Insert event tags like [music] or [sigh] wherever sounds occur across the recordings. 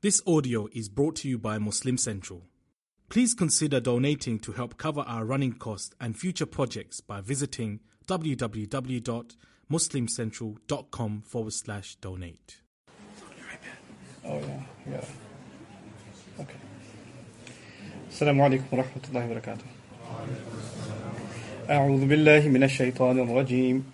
This audio is brought to you by Muslim Central. Please consider donating to help cover our running costs and future projects by visiting www.muslimcentral.com forward slash donate. Oh yeah, yeah. Okay. السلام عليكم ورحمة الله وبركاته. أعوذ بالله من الشيطان الرجيم.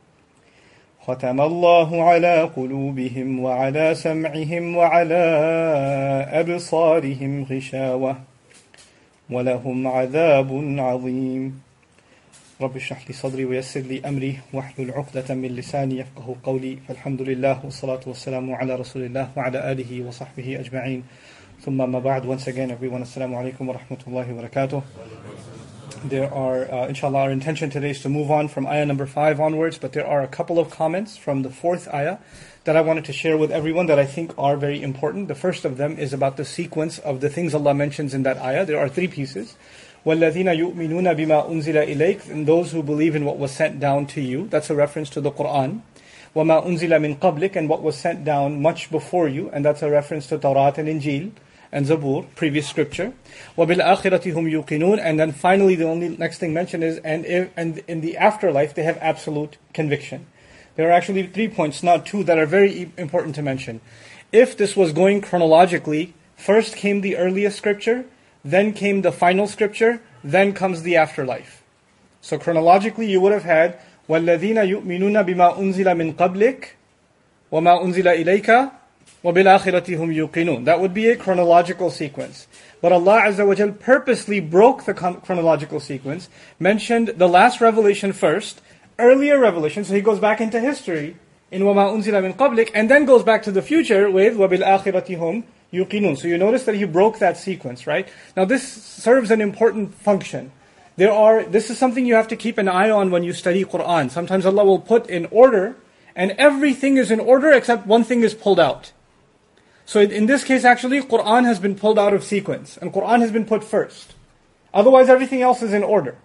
ختم الله على قلوبهم وعلى سمعهم وعلى أبصارهم غشاوة ولهم عذاب عظيم. رب اشرح لي صدري ويسر لي أمري واحلل عقدة من لساني يفقه قولي. فالحمد لله والصلاة والسلام على رسول الله وعلى آله وصحبه أجمعين. ثم ما بعد once again everyone السلام عليكم ورحمة الله وبركاته. There are, uh, inshallah, our intention today is to move on from ayah number 5 onwards, but there are a couple of comments from the fourth ayah that I wanted to share with everyone that I think are very important. The first of them is about the sequence of the things Allah mentions in that ayah. There are three pieces. وَالَّذِينَ يُؤْمِنُونَ بِمَا أُنزِلَ إِلَيْكَ And those who believe in what was sent down to you. That's a reference to the Quran. وَمَا أُنزِلَ مِن قَبْلِكَ And what was sent down much before you. And that's a reference to Tawrat and Injil and Zabur, previous scripture. وَبِالْآخِرَةِ هُمْ يُوقِنُونَ And then finally the only next thing mentioned is, and, if, and in the afterlife they have absolute conviction. There are actually three points, not two, that are very important to mention. If this was going chronologically, first came the earliest scripture, then came the final scripture, then comes the afterlife. So chronologically you would have had وَالَّذِينَ يُؤْمِنُونَ بِمَا أُنزِلَ مِن قَبْلِكَ وَمَا أُنزِلَ إِلَيْكَ وَبِالْآخِرَةِ هُمْ يُوقِنُونَ That would be a chronological sequence. But Allah Azza wa Jal purposely broke the chronological sequence, mentioned the last revelation first, earlier revelation, so He goes back into history in وَمَا أُنزِلَ مِن قَبْلِكَ, and then goes back to the future with وَبِالْآخِرَةِ هُمْ يُوقِنُونَ So you notice that He broke that sequence, right? Now this serves an important function. There are, this is something you have to keep an eye on when you study Quran. Sometimes Allah will put in order, and everything is in order except one thing is pulled out. So in this case, actually, Quran has been pulled out of sequence, and Quran has been put first. Otherwise, everything else is in order.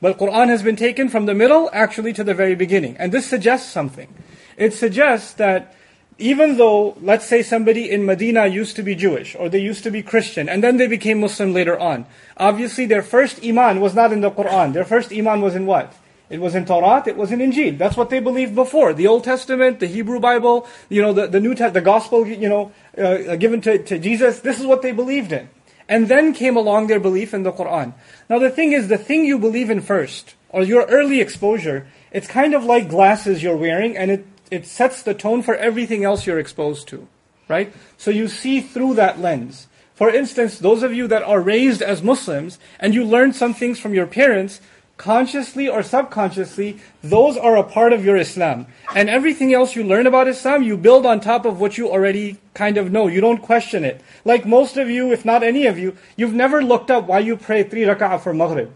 But Quran has been taken from the middle, actually, to the very beginning. And this suggests something. It suggests that even though, let's say somebody in Medina used to be Jewish, or they used to be Christian, and then they became Muslim later on, obviously their first Iman was not in the Quran. Their first Iman was in what? It was in Torah, it was in Injil. That's what they believed before. The Old Testament, the Hebrew Bible, you know, the, the New Testament, the Gospel, you know, uh, given to, to Jesus, this is what they believed in. And then came along their belief in the Quran. Now the thing is, the thing you believe in first, or your early exposure, it's kind of like glasses you're wearing, and it, it sets the tone for everything else you're exposed to. Right? So you see through that lens. For instance, those of you that are raised as Muslims, and you learn some things from your parents, consciously or subconsciously, those are a part of your Islam. And everything else you learn about Islam, you build on top of what you already kind of know. You don't question it. Like most of you, if not any of you, you've never looked up why you pray three rak'ah for Maghrib.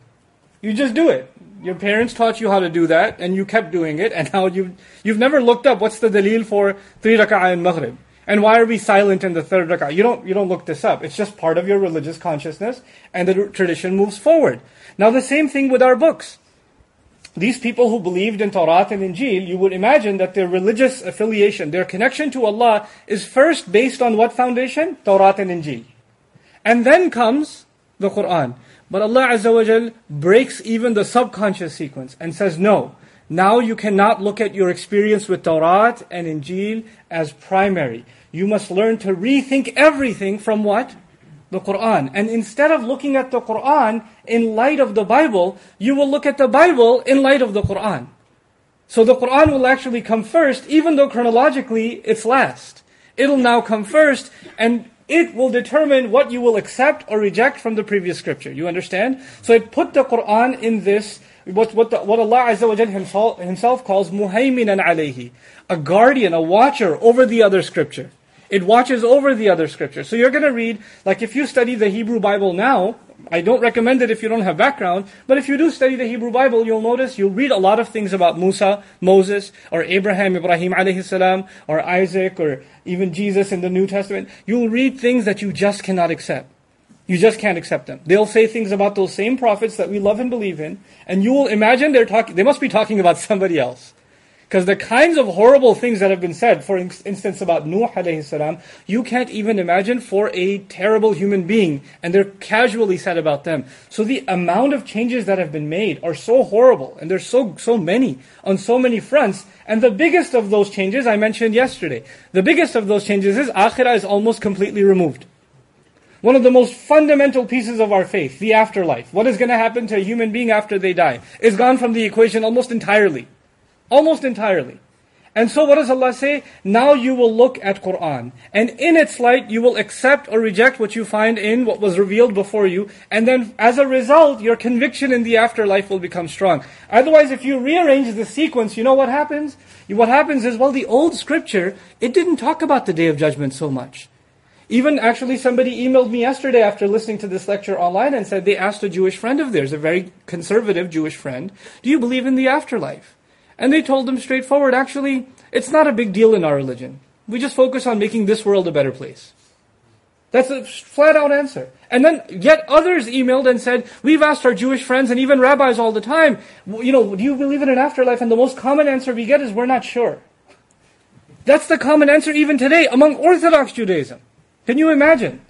You just do it. Your parents taught you how to do that, and you kept doing it, and now you've, you've never looked up what's the dalil for three rak'ah in Maghrib. And why are we silent in the third rak'ah? You don't, you don't look this up. It's just part of your religious consciousness, and the tradition moves forward. Now the same thing with our books. These people who believed in Torah and Injil, you would imagine that their religious affiliation, their connection to Allah is first based on what foundation? Torah and Injil. And then comes the Quran. But Allah Azza wa breaks even the subconscious sequence and says, no, now you cannot look at your experience with Torah and Injil as primary. You must learn to rethink everything from what? the Quran. And instead of looking at the Quran in light of the Bible, you will look at the Bible in light of the Quran. So the Quran will actually come first, even though chronologically it's last. It'll now come first, and it will determine what you will accept or reject from the previous scripture. You understand? So it put the Quran in this, what, what, the, what Allah Azza wa himself, himself calls muhayminan alayhi, a guardian, a watcher over the other scripture. It watches over the other scriptures. So you're going to read, like if you study the Hebrew Bible now, I don't recommend it if you don't have background, but if you do study the Hebrew Bible, you'll notice you'll read a lot of things about Musa, Moses, or Abraham, Ibrahim alayhi salam, or Isaac, or even Jesus in the New Testament. You'll read things that you just cannot accept. You just can't accept them. They'll say things about those same prophets that we love and believe in, and you will imagine they're talking, they must be talking about somebody else. Because the kinds of horrible things that have been said, for instance about Nuh alayhi salam, you can't even imagine for a terrible human being, and they're casually said about them. So the amount of changes that have been made are so horrible, and there's so so many on so many fronts. And the biggest of those changes I mentioned yesterday. The biggest of those changes is akhirah is almost completely removed. One of the most fundamental pieces of our faith, the afterlife, what is going to happen to a human being after they die, is gone from the equation almost entirely. Almost entirely. And so what does Allah say? Now you will look at Quran. And in its light, you will accept or reject what you find in what was revealed before you. And then as a result, your conviction in the afterlife will become strong. Otherwise, if you rearrange the sequence, you know what happens? What happens is, well, the old scripture, it didn't talk about the day of judgment so much. Even actually somebody emailed me yesterday after listening to this lecture online and said they asked a Jewish friend of theirs, a very conservative Jewish friend, do you believe in the afterlife? And they told them straightforward, actually, it's not a big deal in our religion. We just focus on making this world a better place. That's a flat out answer. And then yet others emailed and said, we've asked our Jewish friends and even rabbis all the time, you know, do you believe in an afterlife? And the most common answer we get is, we're not sure. That's the common answer even today among Orthodox Judaism. Can you imagine?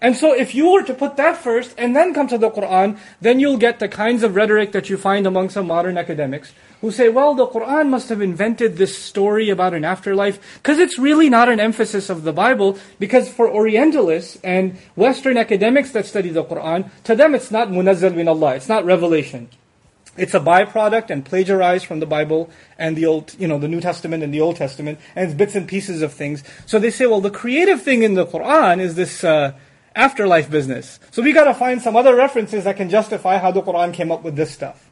And so if you were to put that first and then come to the Quran, then you'll get the kinds of rhetoric that you find among some modern academics who say, well, the Quran must have invented this story about an afterlife because it's really not an emphasis of the Bible because for Orientalists and Western academics that study the Quran, to them it's not munazzal min Allah, it's not revelation. It's a byproduct and plagiarized from the Bible and the Old, you know, the New Testament and the Old Testament, and it's bits and pieces of things. So they say, well, the creative thing in the Quran is this, uh, afterlife business. So we gotta find some other references that can justify how the Quran came up with this stuff.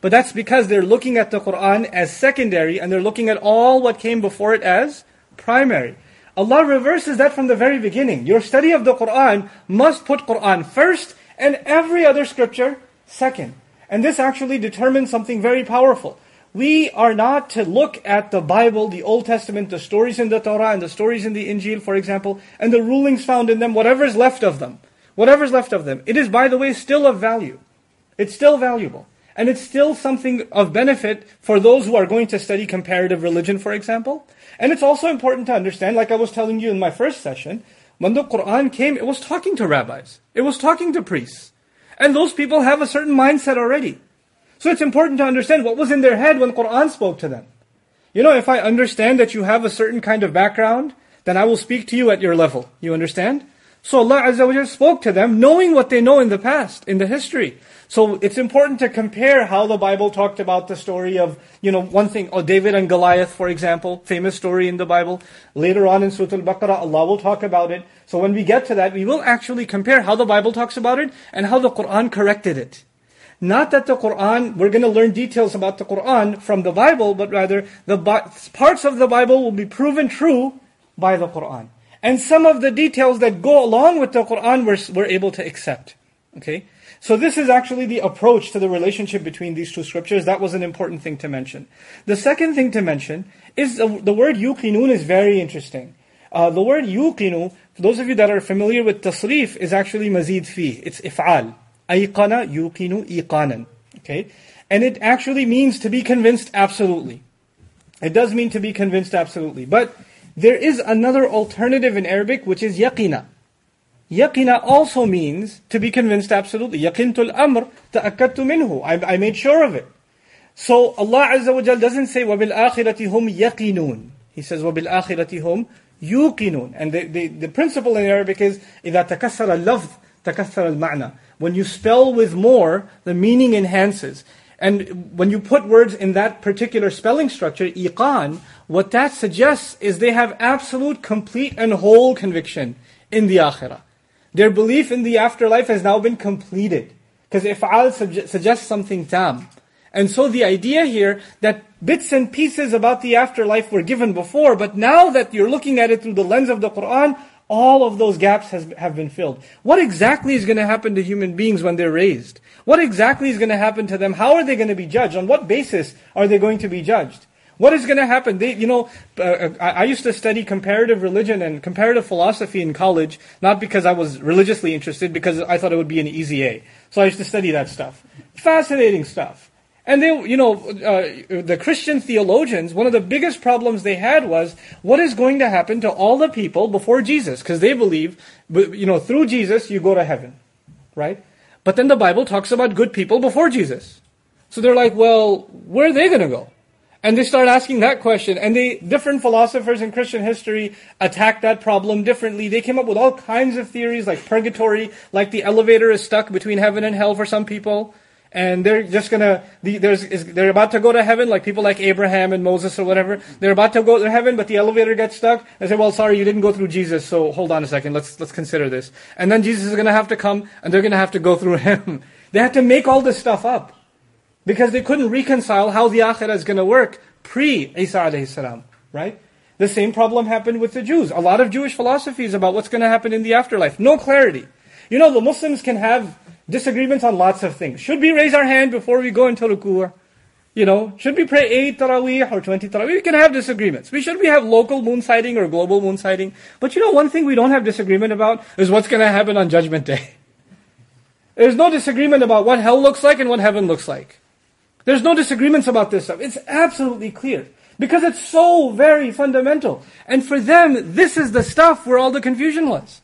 But that's because they're looking at the Quran as secondary and they're looking at all what came before it as primary. Allah reverses that from the very beginning. Your study of the Quran must put Quran first and every other scripture second. And this actually determines something very powerful. We are not to look at the Bible, the Old Testament, the stories in the Torah and the stories in the Injil, for example, and the rulings found in them, whatever is left of them. Whatever is left of them. It is, by the way, still of value. It's still valuable. And it's still something of benefit for those who are going to study comparative religion, for example. And it's also important to understand, like I was telling you in my first session, when the Quran came, it was talking to rabbis. It was talking to priests. And those people have a certain mindset already. So it's important to understand what was in their head when Quran spoke to them. You know, if I understand that you have a certain kind of background, then I will speak to you at your level. You understand? So Allah Azza wa spoke to them knowing what they know in the past, in the history. So it's important to compare how the Bible talked about the story of, you know, one thing, oh, David and Goliath, for example, famous story in the Bible. Later on in Surah Al-Baqarah, Allah will talk about it. So when we get to that, we will actually compare how the Bible talks about it and how the Quran corrected it. Not that the Quran, we're going to learn details about the Quran from the Bible, but rather the parts of the Bible will be proven true by the Quran. And some of the details that go along with the Quran we're, we're able to accept. Okay? So this is actually the approach to the relationship between these two scriptures. That was an important thing to mention. The second thing to mention is the, the word yuqinun is very interesting. Uh, the word yuqinu, for those of you that are familiar with tasrif, is actually mazid fi. It's if'al. Ayqana yuqinu iqanan. Okay? And it actually means to be convinced absolutely. It does mean to be convinced absolutely. But there is another alternative in Arabic which is yaqina. Yaqina also means to be convinced absolutely. Yaqintul amr ta'akkadtu minhu. I, I made sure of it. So Allah Azza wa Jal doesn't say وَبِالْآخِرَةِ هُمْ يَقِنُونَ He says وَبِالْآخِرَةِ هُمْ يُقِنُونَ And the, the, the principle in Arabic is إِذَا تَكَسَّرَ اللَّفْظ تَكَسَّرَ الْمَعْنَى when you spell with more, the meaning enhances. And when you put words in that particular spelling structure, iqan, what that suggests is they have absolute, complete, and whole conviction in the akhirah. Their belief in the afterlife has now been completed. Because if'al suggests something tam. And so the idea here that bits and pieces about the afterlife were given before, but now that you're looking at it through the lens of the Quran, all of those gaps has, have been filled. What exactly is going to happen to human beings when they're raised? What exactly is going to happen to them? How are they going to be judged? On what basis are they going to be judged? What is going to happen? They, you know, uh, uh I, I used to study comparative religion and comparative philosophy in college, not because I was religiously interested, because I thought it would be an easy A. So I used to study that stuff. Fascinating stuff. And they, you know, uh, the Christian theologians, one of the biggest problems they had was what is going to happen to all the people before Jesus? Because they believe, you know, through Jesus you go to heaven, right? But then the Bible talks about good people before Jesus. So they're like, well, where are they going to go? And they start asking that question. And they, different philosophers in Christian history attacked that problem differently. They came up with all kinds of theories like purgatory, like the elevator is stuck between heaven and hell for some people. And they're just gonna there's is, they're about to go to heaven like people like Abraham and Moses or whatever. They're about to go to heaven but the elevator gets stuck. They say well sorry you didn't go through Jesus so hold on a second. Let's let's consider this. And then Jesus is gonna have to come and they're gonna have to go through [laughs] him. They have to make all this stuff up because they couldn't reconcile how the akhirah is gonna work pre Isa alayhi salam right the same problem happened with the Jews a lot of Jewish philosophies about what's gonna happen in the afterlife no clarity you know the Muslims can have disagreements on lots of things. Should we raise our hand before we go into ruku'? You know, should we pray 8 tarawih or 20 tarawih? We can have disagreements. We should we have local moon sighting or global moon sighting? But you know, one thing we don't have disagreement about is what's going to happen on Judgment Day. There's no disagreement about what hell looks like and what heaven looks like. There's no disagreements about this stuff. It's absolutely clear. Because it's so very fundamental. And for them, this is the stuff where all the confusion was.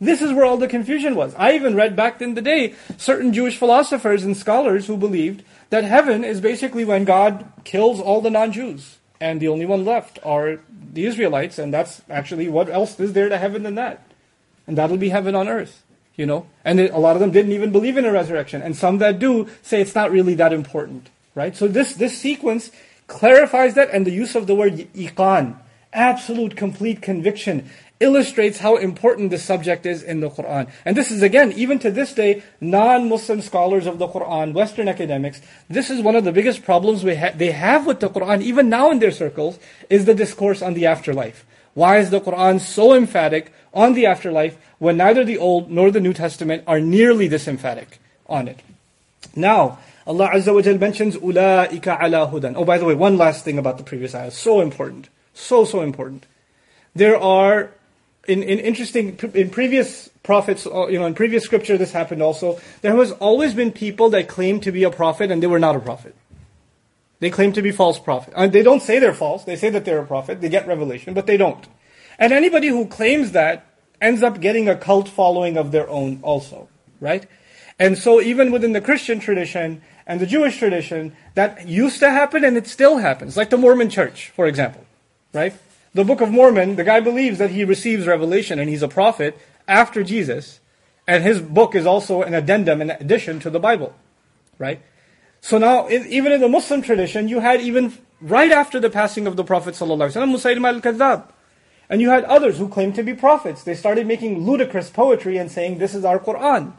This is where all the confusion was. I even read back in the day certain Jewish philosophers and scholars who believed that heaven is basically when God kills all the non Jews. And the only one left are the Israelites, and that's actually what else is there to heaven than that? And that'll be heaven on earth, you know? And a lot of them didn't even believe in a resurrection. And some that do say it's not really that important, right? So this, this sequence clarifies that, and the use of the word iqan, absolute complete conviction illustrates how important this subject is in the Quran. And this is again, even to this day, non-Muslim scholars of the Quran, Western academics, this is one of the biggest problems we ha- they have with the Quran, even now in their circles, is the discourse on the afterlife. Why is the Quran so emphatic on the afterlife when neither the Old nor the New Testament are nearly this emphatic on it? Now, Allah Azza wa Jal mentions ulaika ala hudan. Oh, by the way, one last thing about the previous ayah. So important. So, so important. There are in, in interesting in previous prophets uh, you know in previous scripture this happened also there has always been people that claim to be a prophet and they were not a prophet they claim to be false prophet and they don't say they're false they say that they're a prophet they get revelation but they don't and anybody who claims that ends up getting a cult following of their own also right? And so even within the christian tradition and the jewish tradition that used to happen and it still happens. Like the mormon church for example right? The Book of Mormon, the guy believes that he receives revelation and he's a prophet after Jesus, and his book is also an addendum, an addition to the Bible, right? So now, even in the Muslim tradition, you had even right after the passing of the Prophet Musaylim al-Kadhab, and you had others who claimed to be prophets. They started making ludicrous poetry and saying, "This is our Quran."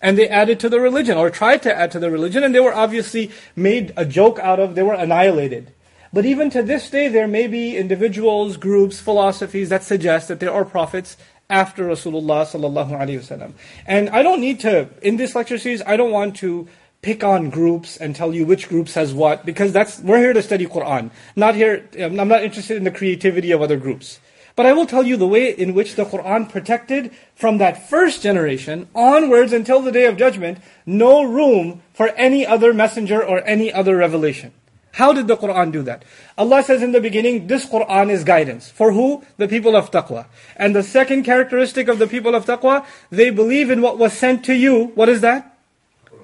And they added to the religion, or tried to add to the religion, and they were obviously made a joke out of, they were annihilated. But even to this day, there may be individuals, groups, philosophies that suggest that there are prophets after Rasulullah sallallahu alaihi wasallam. And I don't need to, in this lecture series, I don't want to pick on groups and tell you which group says what, because that's, we're here to study Quran. Not here, I'm not interested in the creativity of other groups. But I will tell you the way in which the Quran protected from that first generation onwards until the day of judgment, no room for any other messenger or any other revelation. How did the Quran do that? Allah says in the beginning, this Quran is guidance. For who? The people of taqwa. And the second characteristic of the people of taqwa, they believe in what was sent to you. What is that?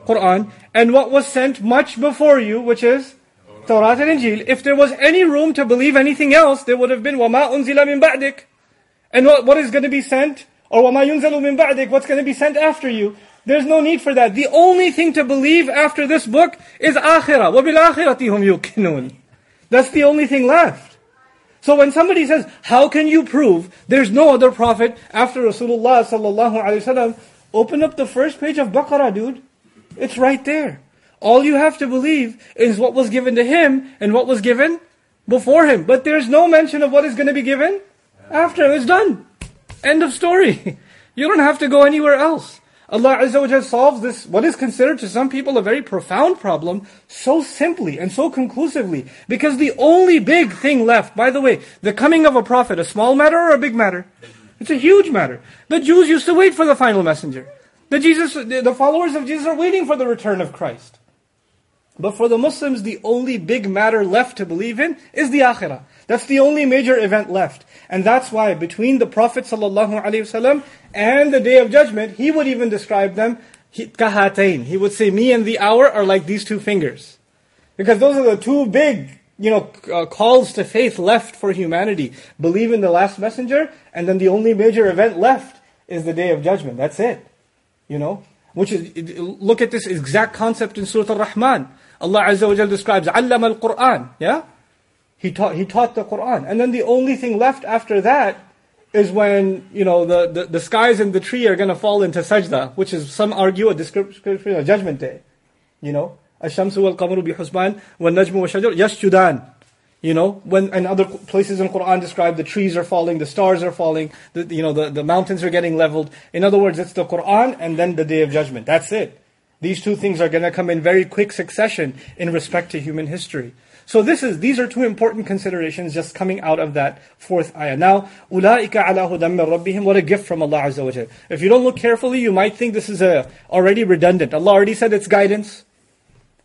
Quran. And what was sent much before you, which is Torah and Injil. If there was any room to believe anything else, there would have been وَمَا أُنزِلَ مِن بَعْدِكَ And what, what is going to be sent? Or وَمَا يُنزَلُ مِن بَعْدِكَ What's going to be sent after you? There's no need for that. The only thing to believe after this book is akhirah. وَبِالْآخِرَةِ هُمْ يُوقِنُونَ That's the only thing left. So when somebody says, how can you prove there's no other prophet after Rasulullah sallallahu alaihi wasallam? Open up the first page of Baqarah, dude. It's right there. All you have to believe is what was given to him and what was given before him. But there's no mention of what is going to be given after. It's done. End of story. [laughs] You don't have to go anywhere else. Allah Azza wa solves this, what is considered to some people a very profound problem, so simply and so conclusively. Because the only big thing left, by the way, the coming of a prophet, a small matter or a big matter? It's a huge matter. The Jews used to wait for the final messenger. The Jesus, the followers of Jesus are waiting for the return of Christ. But for the Muslims, the only big matter left to believe in is the akhirah. That's the only major event left. And that's why between the Prophet ﷺ and the Day of Judgment, he would even describe them kahatain. He would say, me and the hour are like these two fingers. Because those are the two big, you know, uh, calls to faith left for humanity. Believe in the last messenger, and then the only major event left is the Day of Judgment. That's it. You know? Which is, look at this exact concept in Surah Al-Rahman. Allah Azza wa Jalla describes, Allam al Quran. Yeah? He taught, he taught the Quran. And then the only thing left after that is when, you know, the, the, the skies and the tree are going to fall into sajda, which is, some argue, a description of judgment day. You know? Ash-shamsu wal-qamaru bi-husban, wal-najmu wa-shajar, yasjudan. You know, when and other places in Quran describe the trees are falling, the stars are falling, the, you know, the, the mountains are getting leveled. In other words, it's the Quran and then the Day of Judgment. That's it. These two things are going to come in very quick succession in respect to human history. So this is these are two important considerations just coming out of that fourth ayah. Now, ulaika ala hudam rabbihim. What a gift from Allah Azza wa If you don't look carefully, you might think this is a, already redundant. Allah already said it's guidance.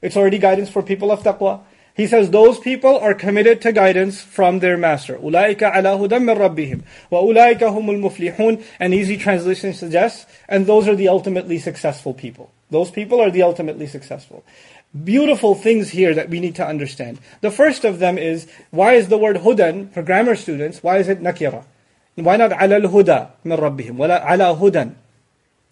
It's already guidance for people of taqwa. He says those people are committed to guidance from their master. Ulaika ala hudam rabbihim. Wa ulaika humul muflihun. An easy translation suggests, and those are the ultimately successful people. Those people are the ultimately successful. Beautiful things here that we need to understand. The first of them is, why is the word hudan, for grammar students, why is it nakira? Why not ala al-huda min rabbihim, wala ala hudan?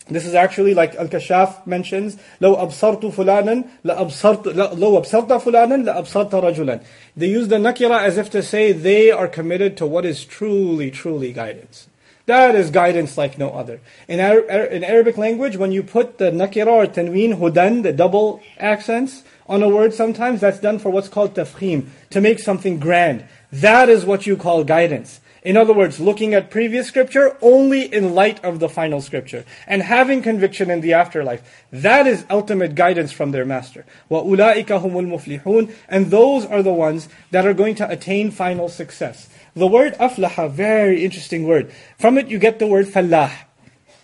This is actually like Al-Kashaf mentions, لو أبصرت فلانا لأبصرت لو أبصرت فلانا لأبصرت رجلا. They use the nakira as if to say they are committed to what is truly, truly guidance. That is guidance like no other. In, in Arabic language, when you put the nakira or tanween, hudan, the double accents on a word sometimes, that's done for what's called tafkhim, to make something grand. That is what you call guidance. In other words, looking at previous scripture only in light of the final scripture and having conviction in the afterlife. That is ultimate guidance from their master. وَأُولَٰئِكَ هُمُ الْمُفْلِحُونَ And those are the ones that are going to attain final success. The word aflaha, very interesting word. From it you get the word fallah.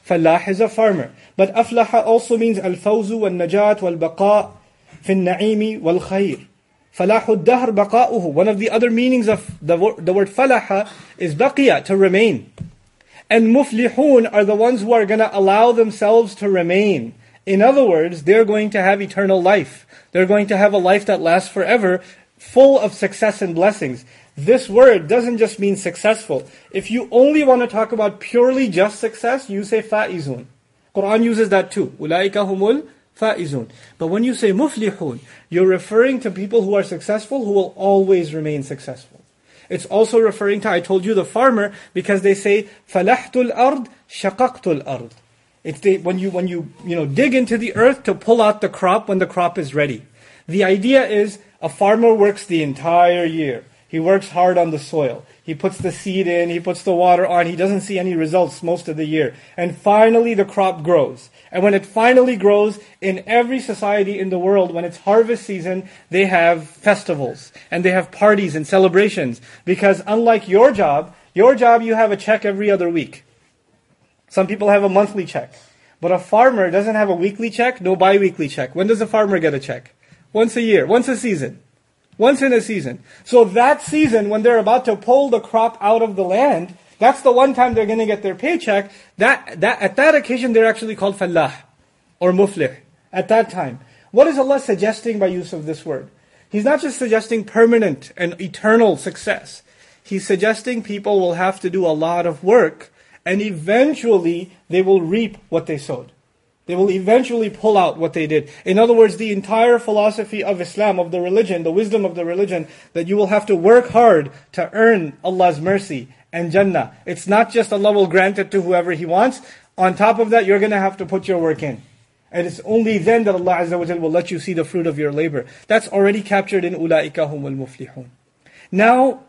Fallah is a farmer. But aflaha also means al-fawzu wal-najat wal-baqa fi al-na'imi wal-khayr. Falahu dahr baqa'uhu. One of the other meanings of the, the word falaha is baqiya, to remain. And muflihun are the ones who are going to allow themselves to remain. In other words, they're going to have eternal life. They're going to have a life that lasts forever, full of success and blessings. This word doesn't just mean successful. If you only want to talk about purely just success, you say fa'izun. Quran uses that too. Ulaika humul fa'izun. But when you say muflihun, you're referring to people who are successful who will always remain successful. It's also referring to, I told you, the farmer, because they say, falahtul ard, shaqaqtul ard. It's the, when you, when you, you know, dig into the earth to pull out the crop when the crop is ready. The idea is, a farmer works the entire year. He works hard on the soil. He puts the seed in, he puts the water on, he doesn't see any results most of the year. And finally the crop grows. And when it finally grows, in every society in the world, when it's harvest season, they have festivals and they have parties and celebrations. Because unlike your job, your job you have a check every other week. Some people have a monthly check. But a farmer doesn't have a weekly check, no bi-weekly check. When does a farmer get a check? Once a year, once a season. Once in a season. So that season, when they're about to pull the crop out of the land, that's the one time they're going to get their paycheck. That, that, at that occasion, they're actually called fallah or muflih. At that time. What is Allah suggesting by use of this word? He's not just suggesting permanent and eternal success. He's suggesting people will have to do a lot of work and eventually they will reap what they sowed. They will eventually pull out what they did. In other words, the entire philosophy of Islam, of the religion, the wisdom of the religion, that you will have to work hard to earn Allah's mercy and Jannah. It's not just Allah will grant it to whoever He wants. On top of that, you're going to have to put your work in. And it's only then that Allah Azza wa will let you see the fruit of your labor. That's already captured in Ulaika humul muflihun. Now,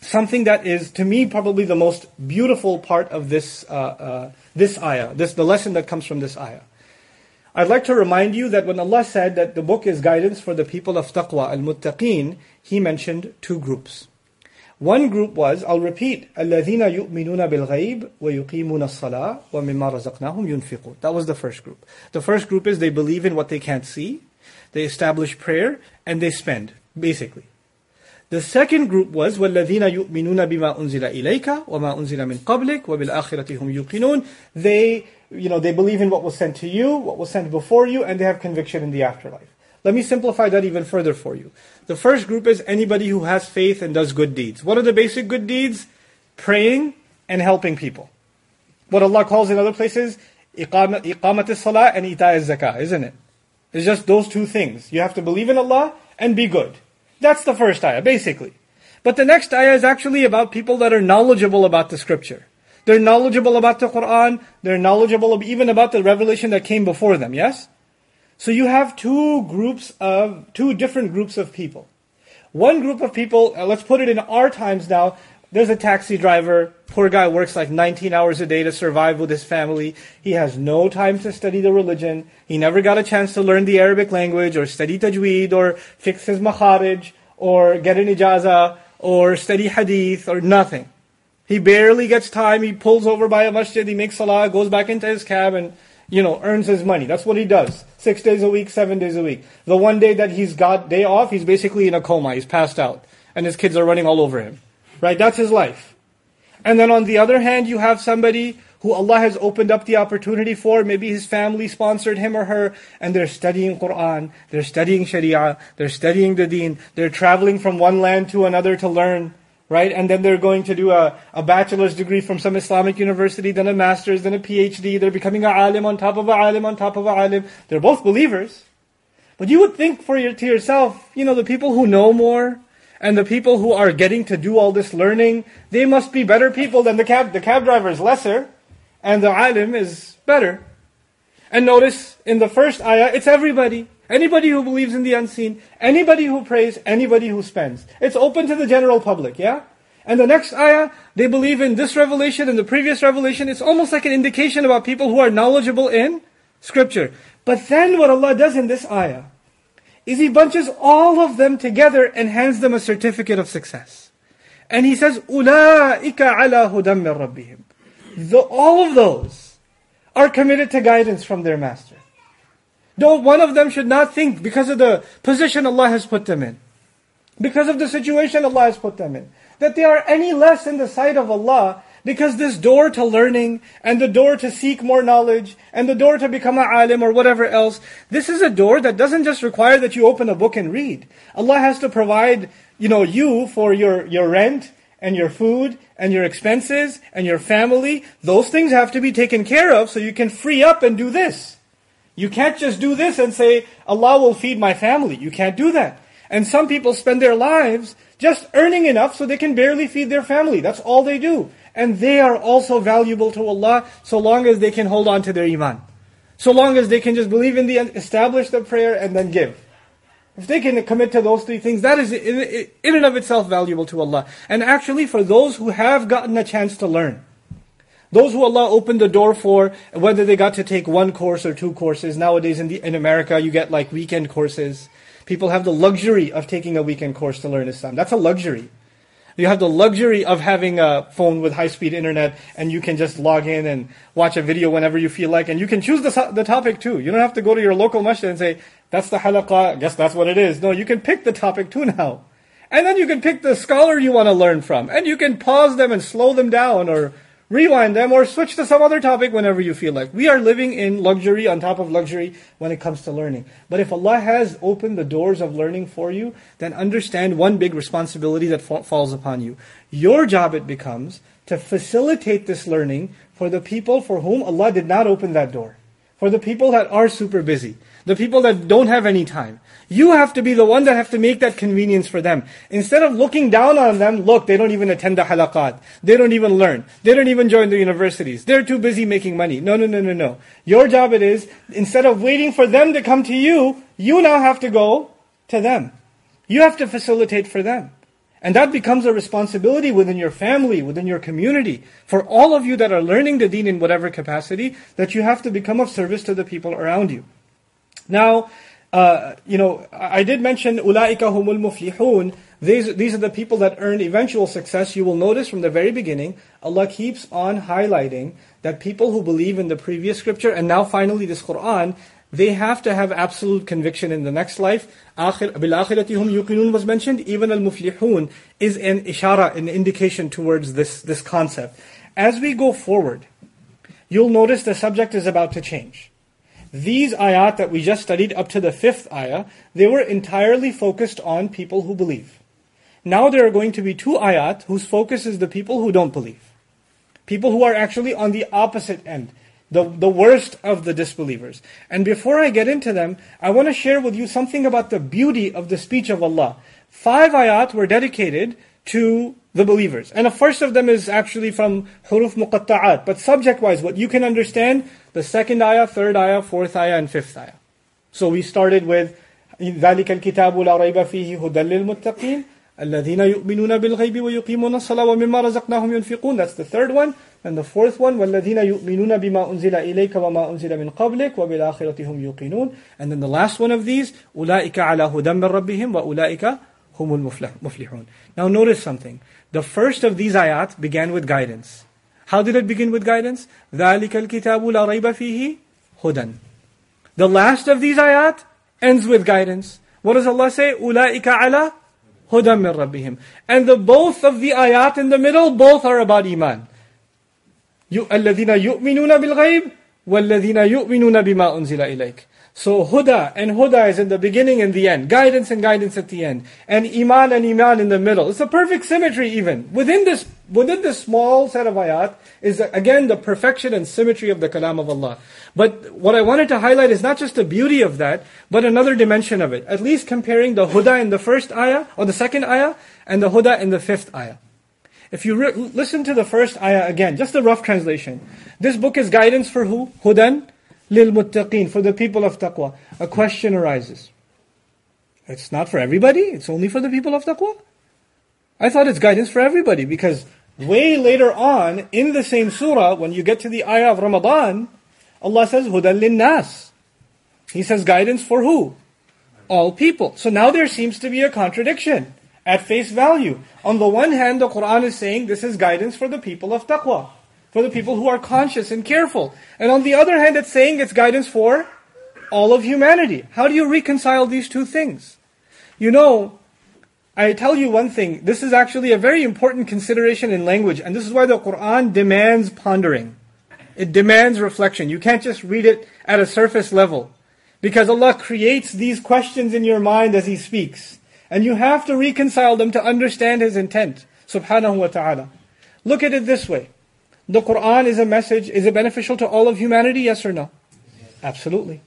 something that is, to me, probably the most beautiful part of this, uh, uh, this ayah, this, the lesson that comes from this ayah. I'd like to remind you that when Allah said that the book is guidance for the people of taqwa, al-muttaqeen, He mentioned two groups. One group was, I'll repeat, الَّذِينَ يُؤْمِنُونَ بِالْغَيْبِ وَيُقِيمُونَ الصَّلَاةِ وَمِمَّا رَزَقْنَاهُمْ يُنْفِقُونَ That was the first group. The first group is they believe in what they can't see, they establish prayer, and they spend, basically. The second group was وَالَّذِينَ يُؤْمِنُونَ بِمَا أُنزِلَ إِلَيْكَ وَمَا أُنزِلَ مِن قَبْلِكَ وَبِالْآخِرَةِ هُمْ يُوقِنُونَ They, you know, they believe in what was sent to you, what was sent before you, and they have conviction in the afterlife. Let me simplify that even further for you. The first group is anybody who has faith and does good deeds. What are the basic good deeds? Praying and helping people. What Allah calls in other places, iqamat salah and ita zakah, isn't it? It's just those two things. You have to believe in Allah and be good. That's the first ayah, basically. But the next ayah is actually about people that are knowledgeable about the scripture. They're knowledgeable about the Quran. They're knowledgeable even about the revelation that came before them, yes? So you have two groups of, two different groups of people. One group of people, uh, let's put it in our times now, there's a taxi driver, poor guy works like 19 hours a day to survive with his family. He has no time to study the religion. He never got a chance to learn the Arabic language or study tajweed or fix his makharij or get an ijaza or study hadith or nothing. He barely gets time. He pulls over by a masjid, he makes salah, goes back into his cab and, you know, earns his money. That's what he does. Six days a week, seven days a week. The one day that he's got day off, he's basically in a coma. He's passed out. And his kids are running all over him. Right? That's his life. And then on the other hand, you have somebody who Allah has opened up the opportunity for. Maybe his family sponsored him or her, and they're studying Quran, they're studying Sharia, they're studying the Deen, they're traveling from one land to another to learn, right? And then they're going to do a, a bachelor's degree from some Islamic university, then a master's, then a PhD. They're becoming a alim on top of a alim on top of a alim. They're both believers. But you would think for your, to yourself, you know, the people who know more, and the people who are getting to do all this learning, they must be better people than the cab. The cab driver is lesser and the alim is better. And notice in the first ayah, it's everybody. Anybody who believes in the unseen, anybody who prays, anybody who spends. It's open to the general public, yeah? And the next ayah, they believe in this revelation and the previous revelation. It's almost like an indication about people who are knowledgeable in scripture. But then what Allah does in this ayah is He bunches all of them together and hands them a certificate of success. And He says, أُولَٰئِكَ عَلَى هُدًى مِّن رَبِّهِمْ the, all of those are committed to guidance from their master. No one of them should not think because of the position Allah has put them in, because of the situation Allah has put them in, that they are any less in the sight of Allah because this door to learning and the door to seek more knowledge and the door to become a alim or whatever else, this is a door that doesn't just require that you open a book and read. Allah has to provide, you know, you for your, your rent and your food and your expenses and your family, those things have to be taken care of so you can free up and do this. You can't just do this and say, Allah will feed my family. You can't do that. And some people spend their lives just earning enough so they can barely feed their family. That's all they do. And they are also valuable to Allah so long as they can hold on to their iman. So long as they can just believe in the end, establish the prayer and then give. If they can commit to those three things, that is in, and of itself valuable to Allah. And actually, for those who have gotten a chance to learn, those who Allah opened the door for, whether they got to take one course or two courses, nowadays in, the, in America you get like weekend courses. People have the luxury of taking a weekend course to learn Islam. That's a luxury. You have the luxury of having a phone with high-speed internet, and you can just log in and watch a video whenever you feel like, and you can choose the, the topic too. You don't have to go to your local masjid and say, that's the halaqah, I guess that's what it is. No, you can pick the topic too now. And then you can pick the scholar you want to learn from, and you can pause them and slow them down, or rewind them, or switch to some other topic whenever you feel like. We are living in luxury on top of luxury when it comes to learning. But if Allah has opened the doors of learning for you, then understand one big responsibility that fa- falls upon you. Your job it becomes to facilitate this learning for the people for whom Allah did not open that door. for the people that are super busy, the people that don't have any time. You have to be the one that have to make that convenience for them. Instead of looking down on them, look, they don't even attend the halaqat. They don't even learn. They don't even join the universities. They're too busy making money. No, no, no, no, no. Your job it is, instead of waiting for them to come to you, you now have to go to them. You have to facilitate for them. And that becomes a responsibility within your family, within your community, for all of you that are learning the deen in whatever capacity, that you have to become of service to the people around you. Now, uh, you know, I did mention ulaika humul muflihun. These these are the people that earn eventual success. You will notice from the very beginning, Allah keeps on highlighting that people who believe in the previous scripture and now finally this Quran, they have to have absolute conviction in the next life. Bilakhiratihum yuqinun was mentioned. Even al-muflihun is an ishara, an indication towards this, this concept. As we go forward, you'll notice the subject is about to change. These ayat that we just studied up to the fifth ayah, they were entirely focused on people who believe. Now there are going to be two ayat whose focus is the people who don't believe. People who are actually on the opposite end the, the worst of the disbelievers. And before I get into them, I want to share with you something about the beauty of the speech of Allah. Five ayat were dedicated to the believers. And the first of them is actually from huruf muqatta'at. But subject-wise, what you can understand, the second ayah, third ayah, fourth ayah, and fifth ayah. So we started with ذلك الكتاب لا ريب فيه هدى للمتقين الذين يؤمنون بالغيب ويقيمون الصلاة ومما رزقناهم ينفقون That's the third one. And the fourth one والذين يؤمنون بما أنزل إليك وما أنزل من قبلك وبالآخرة هم يوقنون And then the last one of these أولئك على هدى من ربهم وأولئك هم المفلحون Now notice something. The first of these ayat began with guidance. How did it begin with guidance? ذَلِكَ الْكِتَابُ لَا رَيْبَ فِيهِ هُدًى The last of these ayat ends with guidance. What does Allah say? أُولَٰئِكَ عَلَى هُدًى مِّن رَبِّهِمْ And the both of the ayat in the middle, both are about iman. الذين يؤمنون بالغيب والذين يؤمنون بما أنزل إليك so huda and huda is in the beginning and the end. Guidance and guidance at the end. And iman and iman in the middle. It's a perfect symmetry even. Within this, within this small set of ayat is again the perfection and symmetry of the kalam of Allah. But what I wanted to highlight is not just the beauty of that, but another dimension of it. At least comparing the huda in the first ayah, or the second ayah, and the huda in the fifth ayah. If you re- listen to the first ayah again, just a rough translation. This book is guidance for who? Hudan lil muttaqin, for the people of taqwa. A question arises. It's not for everybody, it's only for the people of taqwa. I thought it's guidance for everybody because way later on in the same surah, when you get to the ayah of Ramadan, Allah says, Hudan lin nas. He says guidance for who? All people. So now there seems to be a contradiction at face value. On the one hand, the Quran is saying this is guidance for the people of taqwa, for the people who are conscious and careful. And on the other hand, it's saying it's guidance for all of humanity. How do you reconcile these two things? You know, I tell you one thing, this is actually a very important consideration in language, and this is why the Quran demands pondering. It demands reflection. You can't just read it at a surface level. Because Allah creates these questions in your mind as He speaks. And you have to reconcile them to understand His intent, subhanahu wa ta'ala. Look at it this way. The Quran is a message, is it beneficial to all of humanity, yes or no? Absolutely.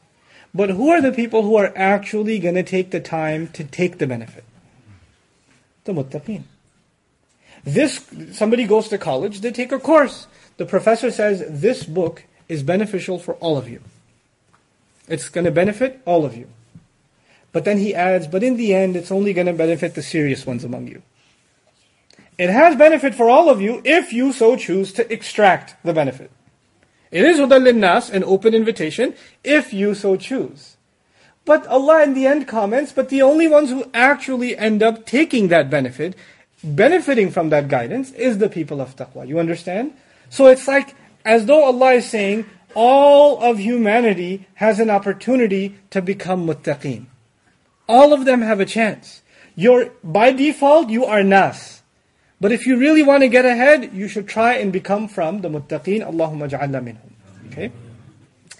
But who are the people who are actually going to take the time to take the benefit? The muttaqeen. This, somebody goes to college, they take a course. The professor says, this book is beneficial for all of you. It's going to benefit all of you. But then he adds, but in the end, it's only going to benefit the serious ones among you. It has benefit for all of you if you so choose to extract the benefit. It is nas, an open invitation, if you so choose. But Allah in the end comments, but the only ones who actually end up taking that benefit, benefiting from that guidance, is the people of taqwa. You understand? So it's like as though Allah is saying, all of humanity has an opportunity to become muttaqeen. All of them have a chance. You're, by default, you are nas. But if you really want to get ahead, you should try and become from the muttaqeen. Allahumma ja'alna minhum. Okay?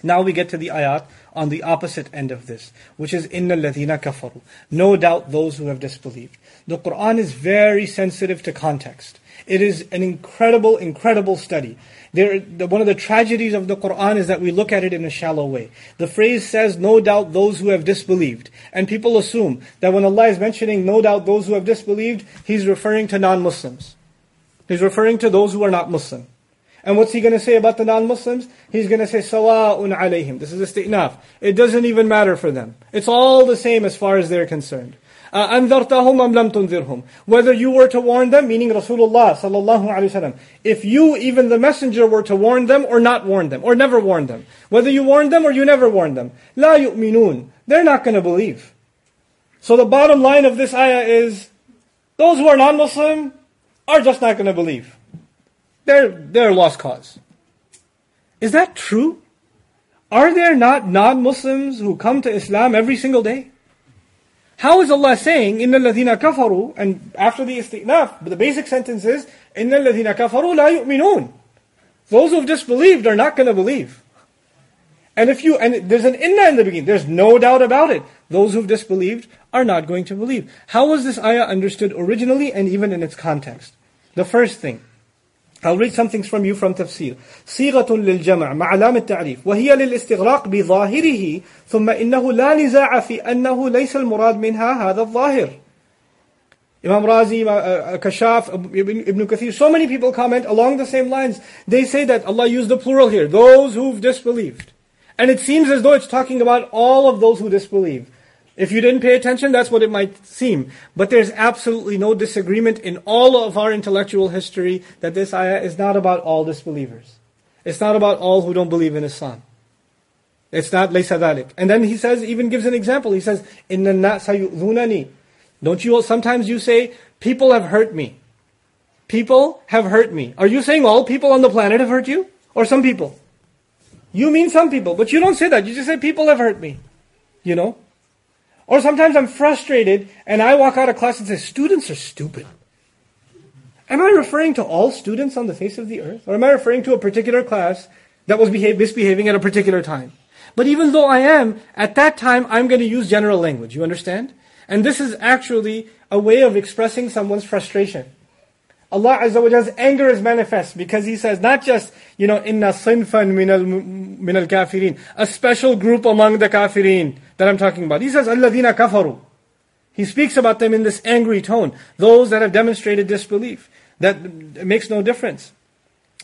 Now we get to the ayat on the opposite end of this, which is inna ladina kafaru. No doubt those who have disbelieved. The Quran is very sensitive to context. It is an incredible, incredible study. There, the, one of the tragedies of the Quran is that we look at it in a shallow way. The phrase says, no doubt those who have disbelieved. And people assume that when Allah is mentioning, no doubt those who have disbelieved, He's referring to non-Muslims. He's referring to those who are not Muslim. And what's he going to say about the non-Muslims? He's going to say, sawa'un alayhim. This is isti'naf. It doesn't even matter for them. It's all the same as far as they're concerned. أَنذَرْتَهُمْ أَمْ لَمْ تُنذِرْهُمْ Whether you were to warn them, meaning Rasulullah sallallahu alaihi wasallam, if you, even the messenger, were to warn them or not warn them, or never warn them, whether you warned them or you never warned them, لَا يُؤْمِنُونَ They're not going to believe. So the bottom line of this ayah is, those who are non-Muslim are just not going to believe. They're, they're lost cause. Is that true? Are there not non-Muslims who come to Islam every single day? How is Allah saying, إِنَّ الَّذِينَ كَفَرُوا And after the isti'naf, the basic sentence is, إِنَّ الَّذِينَ كَفَرُوا لَا يُؤْمِنُونَ Those who have disbelieved are not going to believe. And if you, and there's an inna in the beginning, there's no doubt about it. Those who've disbelieved are not going to believe. How was this ayah understood originally and even in its context? The first thing, I'll read something from you from tafsir. صيغة للجمع مع علام التعريف وهي للاستغراق بظاهره ثم إنه لا نزاع في أنه ليس المراد منها هذا الظاهر. Imam Razi, uh, Kashaf, Ibn Kathir, so many people comment along the same lines. They say that Allah used the plural here, those who've disbelieved. And it seems as though it's talking about all of those who disbelieve. If you didn't pay attention, that's what it might seem. But there's absolutely no disagreement in all of our intellectual history that this ayah is not about all disbelievers. It's not about all who don't believe in Islam. It's not laysa dhalik. And then he says, even gives an example. He says, Inna yu'dhunani. Don't you, sometimes you say, people have hurt me. People have hurt me. Are you saying all people on the planet have hurt you? Or some people? You mean some people, but you don't say that. You just say people have hurt me. You know? Or sometimes I'm frustrated and I walk out of class and say, students are stupid. Am I referring to all students on the face of the earth? Or am I referring to a particular class that was behave, misbehaving at a particular time? But even though I am, at that time, I'm going to use general language. You understand? And this is actually a way of expressing someone's frustration. Allah Azza wa anger is manifest because He says not just, you know, inna sinfan min al kafirin, a special group among the kafirin that I'm talking about. He says, alladhina kafaru. He speaks about them in this angry tone. Those that have demonstrated disbelief. That makes no difference.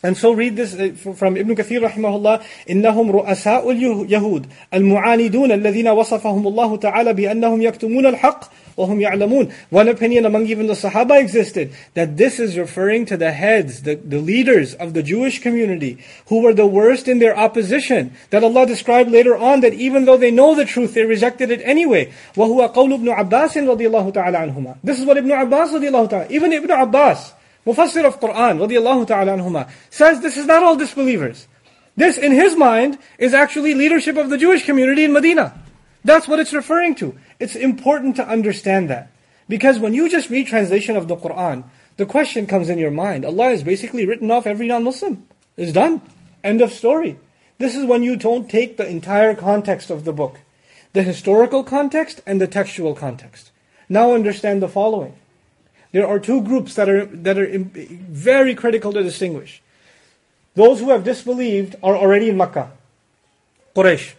And so read this uh, from Ibn Kathir rahimahullah, إنهم رؤساء اليهود المعاندون الذين وصفهم الله تعالى بأنهم يكتمون الحق وَهُمْ يَعْلَمُونَ One opinion among even the Sahaba existed that this is referring to the heads, the, the leaders of the Jewish community who were the worst in their opposition. That Allah described later on that even though they know the truth, they rejected it anyway. وَهُوَ قَوْلُ ابْنُ عَبَّاسٍ رَضِيَ اللَّهُ تَعَالَى عَنْهُمَا This is what Ibn Abbas رضي الله تعالى, even Ibn Abbas, Mufassir of Quran رضي الله تعالى عنهما, says this is not all disbelievers. This, in his mind, is actually leadership of the Jewish community in Medina. That's what it's referring to. It's important to understand that. Because when you just read translation of the Quran, the question comes in your mind. Allah has basically written off every non-Muslim. It's done. End of story. This is when you don't take the entire context of the book. The historical context and the textual context. Now understand the following. There are two groups that are, that are very critical to distinguish. Those who have disbelieved are already in Makkah. Quraysh.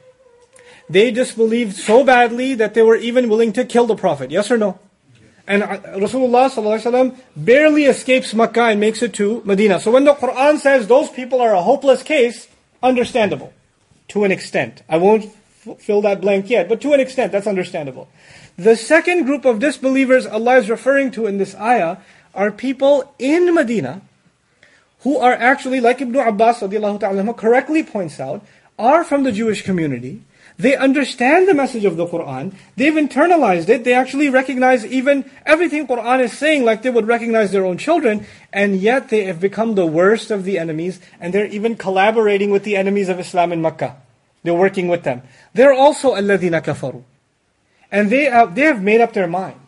They disbelieved so badly that they were even willing to kill the Prophet. Yes or no? And uh, Rasulullah barely escapes Makkah and makes it to Medina. So when the Quran says those people are a hopeless case, understandable to an extent. I won't f- fill that blank yet, but to an extent, that's understandable. The second group of disbelievers Allah is referring to in this ayah are people in Medina who are actually, like Ibn Abbas correctly points out, are from the Jewish community they understand the message of the Quran. They've internalized it. They actually recognize even everything Quran is saying like they would recognize their own children. And yet they have become the worst of the enemies. And they're even collaborating with the enemies of Islam in Makkah. They're working with them. They're also alladhina kafaru. And they have, they have made up their mind.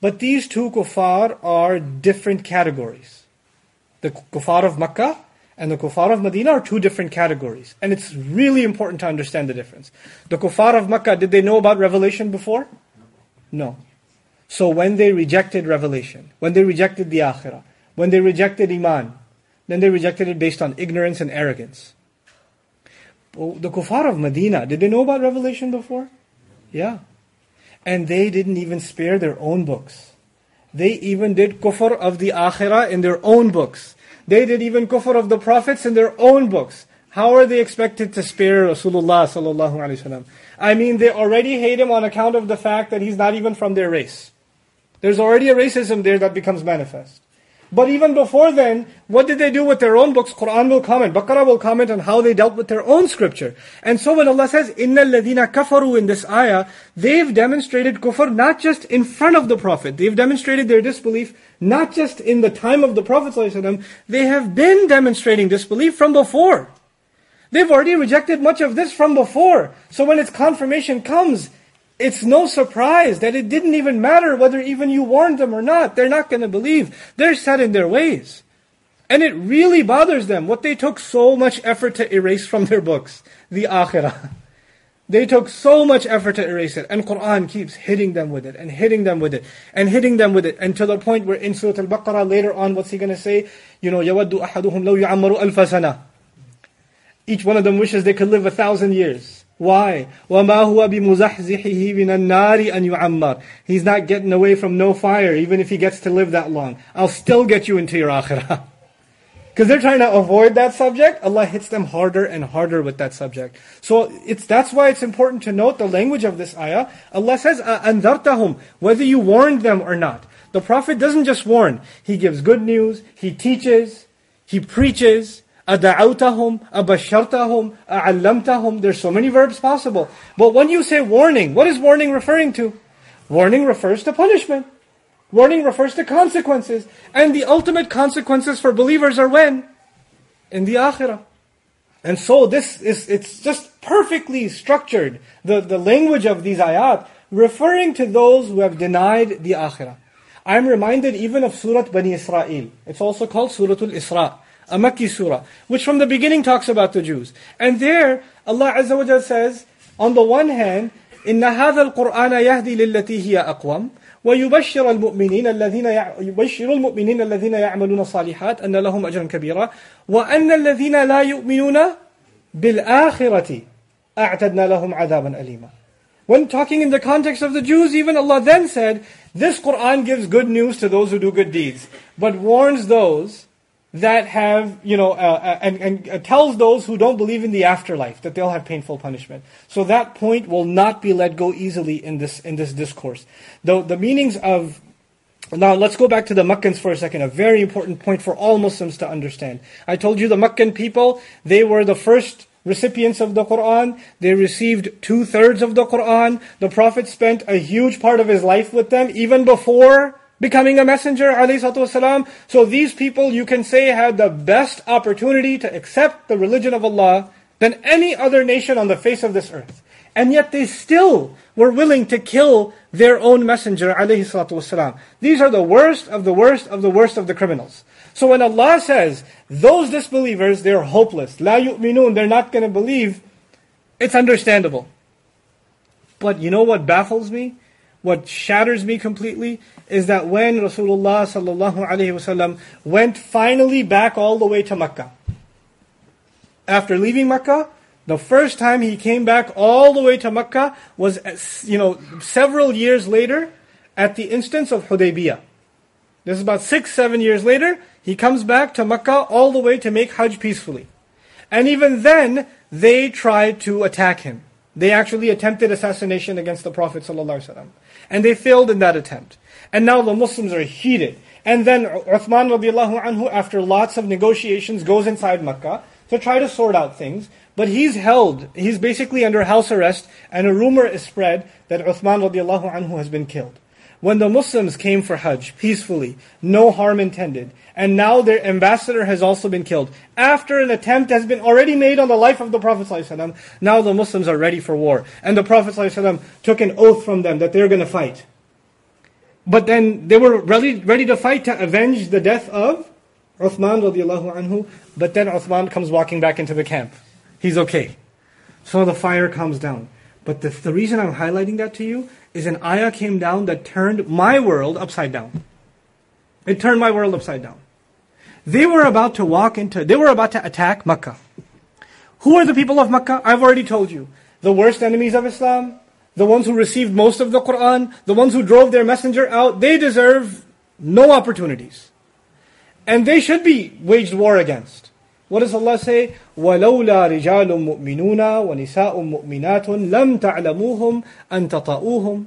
But these two kuffar are different categories. The kuffar of Makkah and the kuffar of Medina are two different categories. And it's really important to understand the difference. The kuffar of Makkah, did they know about revelation before? No. So when they rejected revelation, when they rejected the akhirah, when they rejected iman, then they rejected it based on ignorance and arrogance. Oh, the kuffar of Medina, did they know about revelation before? Yeah. And they didn't even spare their own books. They even did kufr of the akhirah in their own books. They did even kufr of the prophets in their own books. How are they expected to spare Rasulullah sallallahu alaihi wasallam? I mean, they already hate him on account of the fact that he's not even from their race. There's already a racism there that becomes manifest. But even before then, what did they do with their own books? Quran will comment, Baqarah will comment on how they dealt with their own scripture. And so when Allah says, Inna ladina kafaru in this ayah, they've demonstrated kufr not just in front of the Prophet. They've demonstrated their disbelief not just in the time of the Prophet they have been demonstrating disbelief from before. They've already rejected much of this from before. So when its confirmation comes, it's no surprise that it didn't even matter whether even you warned them or not. They're not going to believe. They're set in their ways. And it really bothers them what they took so much effort to erase from their books, the akhirah. They took so much effort to erase it, and Quran keeps hitting them with it, and hitting them with it, and hitting them with it, and to the point where in Surah Al-Baqarah later on, what's he going to say? You know, يَوَدُّ أَحَدُهُمْ لَوْ يُعَمَّرُ أَلْفَ سَنَةً Each one of them wishes they could live a thousand years. Why? وَمَا هُوَ بِمُزَحْزِحِهِ مِنَ النَّارِ أَن يُعَمَّرْ He's not getting away from no fire, even if he gets to live that long. I'll still get you into your akhirah. [laughs] Because they're trying to avoid that subject, Allah hits them harder and harder with that subject. So it's that's why it's important to note the language of this ayah. Allah says, أَنذَرْتَهُمْ Whether you warned them or not. The Prophet doesn't just warn. He gives good news, he teaches, he preaches, أدعوتهم أبشرتهم أعلمتهم There's so many verbs possible. But when you say warning, what is warning referring to? Warning refers to punishment. Warning refers to consequences. And the ultimate consequences for believers are when? In the akhirah. And so this is, it's just perfectly structured, the, the language of these ayat, referring to those who have denied the akhirah. I'm reminded even of Surah Bani Israel. It's also called Surah Al-Isra a Makki surah, which from the beginning talks about the Jews. And there, Allah Azza wa says, on the one hand, إن هذا القرآن يهدي للتي هي أقوم ويبشر المؤمنين الذين يبشر المؤمنين الذين يعملون الصالحات أن لهم أجرا كبيرا وأن الذين لا يؤمنون بالآخرة أعتدنا لهم عذابا أليما When talking in the context of the Jews, even Allah then said, this Quran gives good news to those who do good deeds, but warns those that have, you know, uh, uh, and, and uh, tells those who don't believe in the afterlife that they'll have painful punishment. So that point will not be let go easily in this in this discourse. The the meanings of now let's go back to the Makkans for a second. A very important point for all Muslims to understand. I told you the Makkan people they were the first recipients of the Quran. They received two thirds of the Quran. The Prophet spent a huge part of his life with them, even before becoming a messenger, والسلام. So these people, you can say, had the best opportunity to accept the religion of Allah than any other nation on the face of this earth. And yet they still were willing to kill their own messenger, والسلام. These are the worst of the worst of the worst of the criminals. So when Allah says, those disbelievers, they're hopeless, la yu'minun, they're not going to believe, it's understandable. But you know what baffles me? What shatters me completely is that when Rasulullah sallallahu alaihi wasallam went finally back all the way to Mecca, after leaving Mecca, the first time he came back all the way to Mecca was, you know, several years later at the instance of Hudaybiyah. This is about six, seven years later. He comes back to Mecca all the way to make Hajj peacefully. And even then, they tried to attack him. They actually attempted assassination against the Prophet ﷺ. And they failed in that attempt. And now the Muslims are heated. And then Uthman radiallahu anhu, after lots of negotiations, goes inside Mecca to try to sort out things. But he's held, he's basically under house arrest, and a rumor is spread that Uthman radiallahu anhu has been killed. When the Muslims came for Hajj peacefully, no harm intended, and now their ambassador has also been killed, after an attempt has been already made on the life of the Prophet ﷺ, now the Muslims are ready for war. And the Prophet ﷺ took an oath from them that they're going to fight. But then they were ready, ready to fight to avenge the death of Uthman anhu, but then Uthman comes walking back into the camp. He's okay. So the fire comes down. But the, the reason I'm highlighting that to you is an ayah came down that turned my world upside down. It turned my world upside down. They were about to walk into, they were about to attack Makkah. Who are the people of Makkah? I've already told you. The worst enemies of Islam, the ones who received most of the Quran, the ones who drove their messenger out, they deserve no opportunities. And they should be waged war against. What does Allah say? وَلَوْلَا رِجَالٌ مُؤْمِنُونَ وَنِسَاءٌ مُؤْمِنَاتٌ لَمْ تَعْلَمُوهُمْ أَن تَطَؤُوهُمْ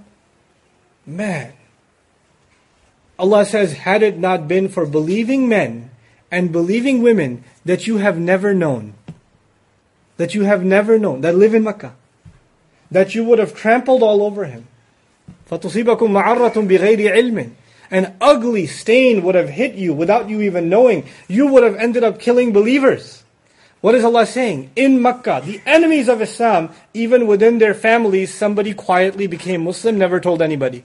Man. Allah says, had it not been for believing men and believing women that you have never known, that you have never known, that live in Makkah, that you would have trampled all over him. فَتُصِيبَكُمْ مَعَرَّةٌ بِغَيْرِ عِلْمٍ an ugly stain would have hit you without you even knowing. You would have ended up killing believers. What is Allah saying? In Makkah, the enemies of Islam, even within their families, somebody quietly became Muslim, never told anybody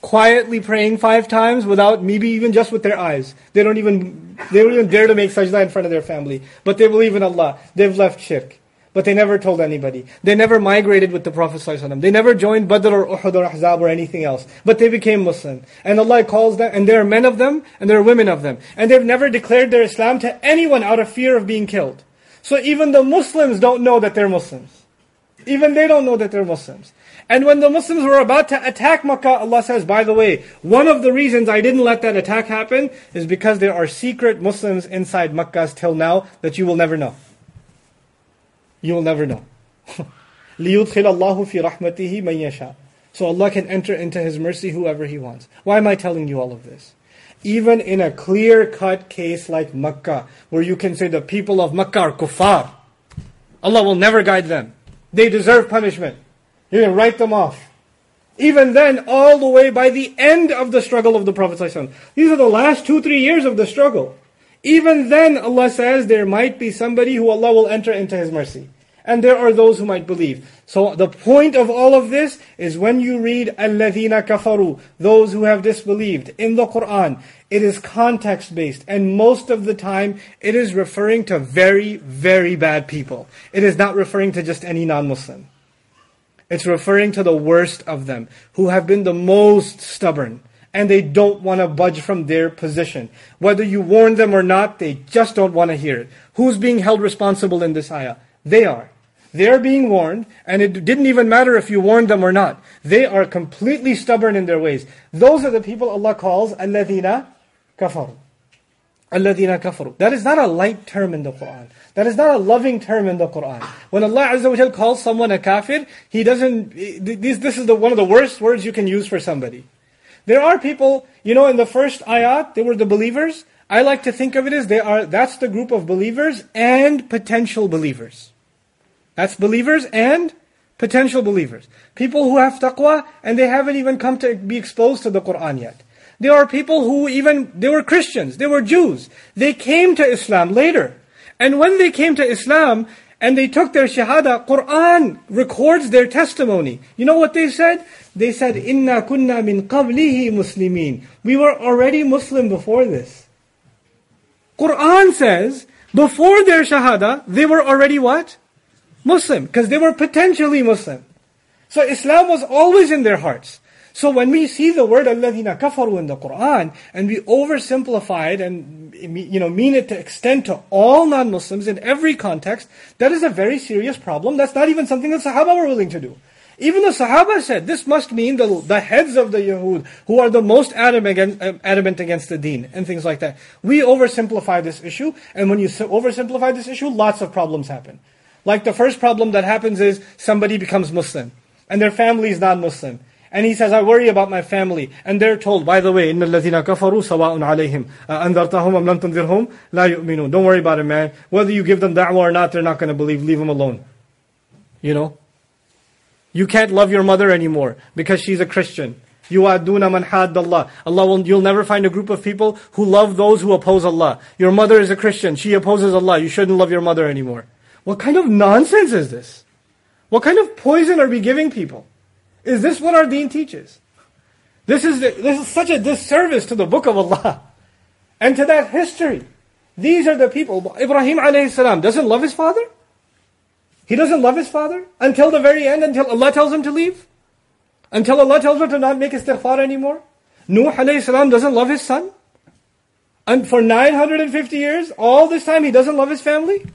quietly praying five times without maybe even just with their eyes. They don't even they don't even dare to make sajda in front of their family. But they believe in Allah. They've left shirk. But they never told anybody. They never migrated with the Prophet ﷺ. They never joined Badr or Uhud or Ahzab or anything else. But they became Muslim. And Allah calls them, and there are men of them, and there are women of them. And they've never declared their Islam to anyone out of fear of being killed. So even the Muslims don't know that they're Muslims. Even they don't know that they're Muslims. And when the Muslims were about to attack Makkah, Allah says, by the way, one of the reasons I didn't let that attack happen is because there are secret Muslims inside Makkah till now that you will never know. You will never know. [laughs] لِيُدْخِلَ اللَّهُ فِي رَحْمَتِهِ مَن يَشَاءُ So Allah can enter into His mercy whoever He wants. Why am I telling you all of this? Even in a clear-cut case like Makkah, where you can say the people of Makkah are kuffar, Allah will never guide them. They deserve punishment. You can write them off. Even then, all the way by the end of the struggle of the Prophet ﷺ. These are the last two, three years of the struggle. Even then, Allah says there might be somebody who Allah will enter into His mercy. And there are those who might believe. So the point of all of this is when you read الَّذِينَ كَفَرُوا Those who have disbelieved in the Quran, it is context based. And most of the time, it is referring to very, very bad people. It is not referring to just any non-Muslim. It's referring to the worst of them, who have been the most stubborn, and they don't want to budge from their position. Whether you warn them or not, they just don't want to hear it. Who's being held responsible in this ayah? They are. They're being warned, and it didn't even matter if you warned them or not. They are completely stubborn in their ways. Those are the people Allah calls alladina kafaru. Alladina kafaru. That is not a light term in the Quran. That is not a loving term in the Quran. When Allah Azza wa calls someone a kafir, he doesn't. This, this is the, one of the worst words you can use for somebody. There are people, you know, in the first ayat, they were the believers. I like to think of it as they are, that's the group of believers and potential believers. That's believers and potential believers. People who have taqwa and they haven't even come to be exposed to the Quran yet. There are people who even, they were Christians, they were Jews. They came to Islam later. And when they came to Islam and they took their shahada, Quran records their testimony. You know what they said? They said, Inna kunna min qablihi muslimin. We were already Muslim before this. Quran says, before their shahada, they were already what? Muslim, because they were potentially Muslim. So Islam was always in their hearts. So when we see the word alladhina kafaru in the Quran and we oversimplify it and you know mean it to extend to all non-Muslims in every context, that is a very serious problem. That's not even something the Sahaba were willing to do. Even the Sahaba said, this must mean the, the heads of the Yahud, who are the most adamant, uh, adamant against the deen, and things like that. We oversimplify this issue, and when you oversimplify this issue, lots of problems happen. Like the first problem that happens is somebody becomes Muslim, and their family is non-Muslim. And he says, I worry about my family. And they're told, by the way, إِنَّ الَّذِينَ كَفَرُوا سَوَاءٌ عَلَيْهِمْ أَنذَرْتَهُمْ أَمْ لَمْ تُنذِرْهُمْ لَا يُؤْمِنُونَ Don't worry about it, man. Whether you give them da'wah or not, they're not going to believe. Leave them alone. You know? You can't love your mother anymore because she's a Christian. You aduna man had Allah. Allah will, you'll never find a group of people who love those who oppose Allah. Your mother is a Christian. She opposes Allah. You shouldn't love your mother anymore. What kind of nonsense is this? What kind of poison are we giving people? Is this what our deen teaches? This is, the, this is such a disservice to the book of Allah. and to that history. These are the people. Ibrahim alayhi salam doesn't love his father? He doesn't love his father until the very end, until Allah tells him to leave? Until Allah tells him to not make istighfar anymore? Nuh alayhi salam doesn't love his son? And for 950 years, all this time he doesn't love his family?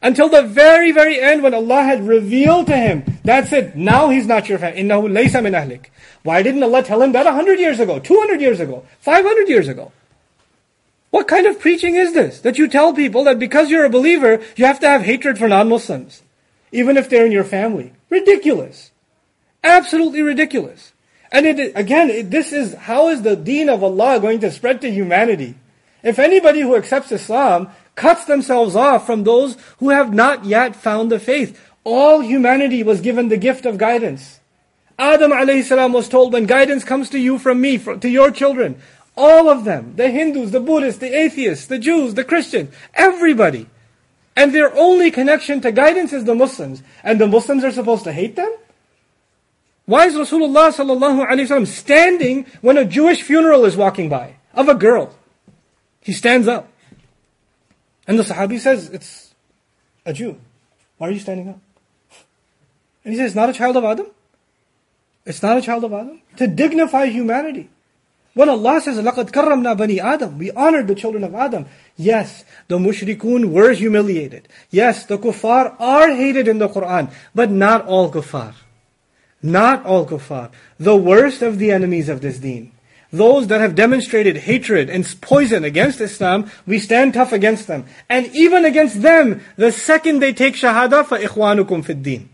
Until the very, very end when Allah had revealed to him, that's it, now he's not your family. إِنَّهُ لَيْسَ مِنْ أَهْلِكَ Why didn't Allah tell him that 100 years ago, 200 years ago, 500 years ago? What kind of preaching is this? That you tell people that because you're a believer, you have to have hatred for non-Muslims. Even if they're in your family. Ridiculous. Absolutely ridiculous. And it, again, it, this is, how is the deen of Allah going to spread to humanity? If anybody who accepts Islam cuts themselves off from those who have not yet found the faith. All humanity was given the gift of guidance. Adam alayhi was told, when guidance comes to you from me, to your children, all of them, the Hindus, the Buddhists, the atheists, the Jews, the Christians, everybody. And their only connection to guidance is the Muslims. And the Muslims are supposed to hate them? Why is Rasulullah sallallahu standing when a Jewish funeral is walking by of a girl? He stands up. And the Sahabi says, It's a Jew. Why are you standing up? And he says, It's not a child of Adam. It's not a child of Adam. To dignify humanity. When Allah says, لَقَدْ كَرَّمْنَا بَنِي Adam, we honored the children of Adam. Yes, the mushrikun were humiliated. Yes, the kuffar are hated in the Quran, but not all kuffar. Not all kuffar. The worst of the enemies of this deen those that have demonstrated hatred and poison against Islam, we stand tough against them. And even against them, the second they take shahada, فَإِخْوَانُكُمْ فِي الدِّينِ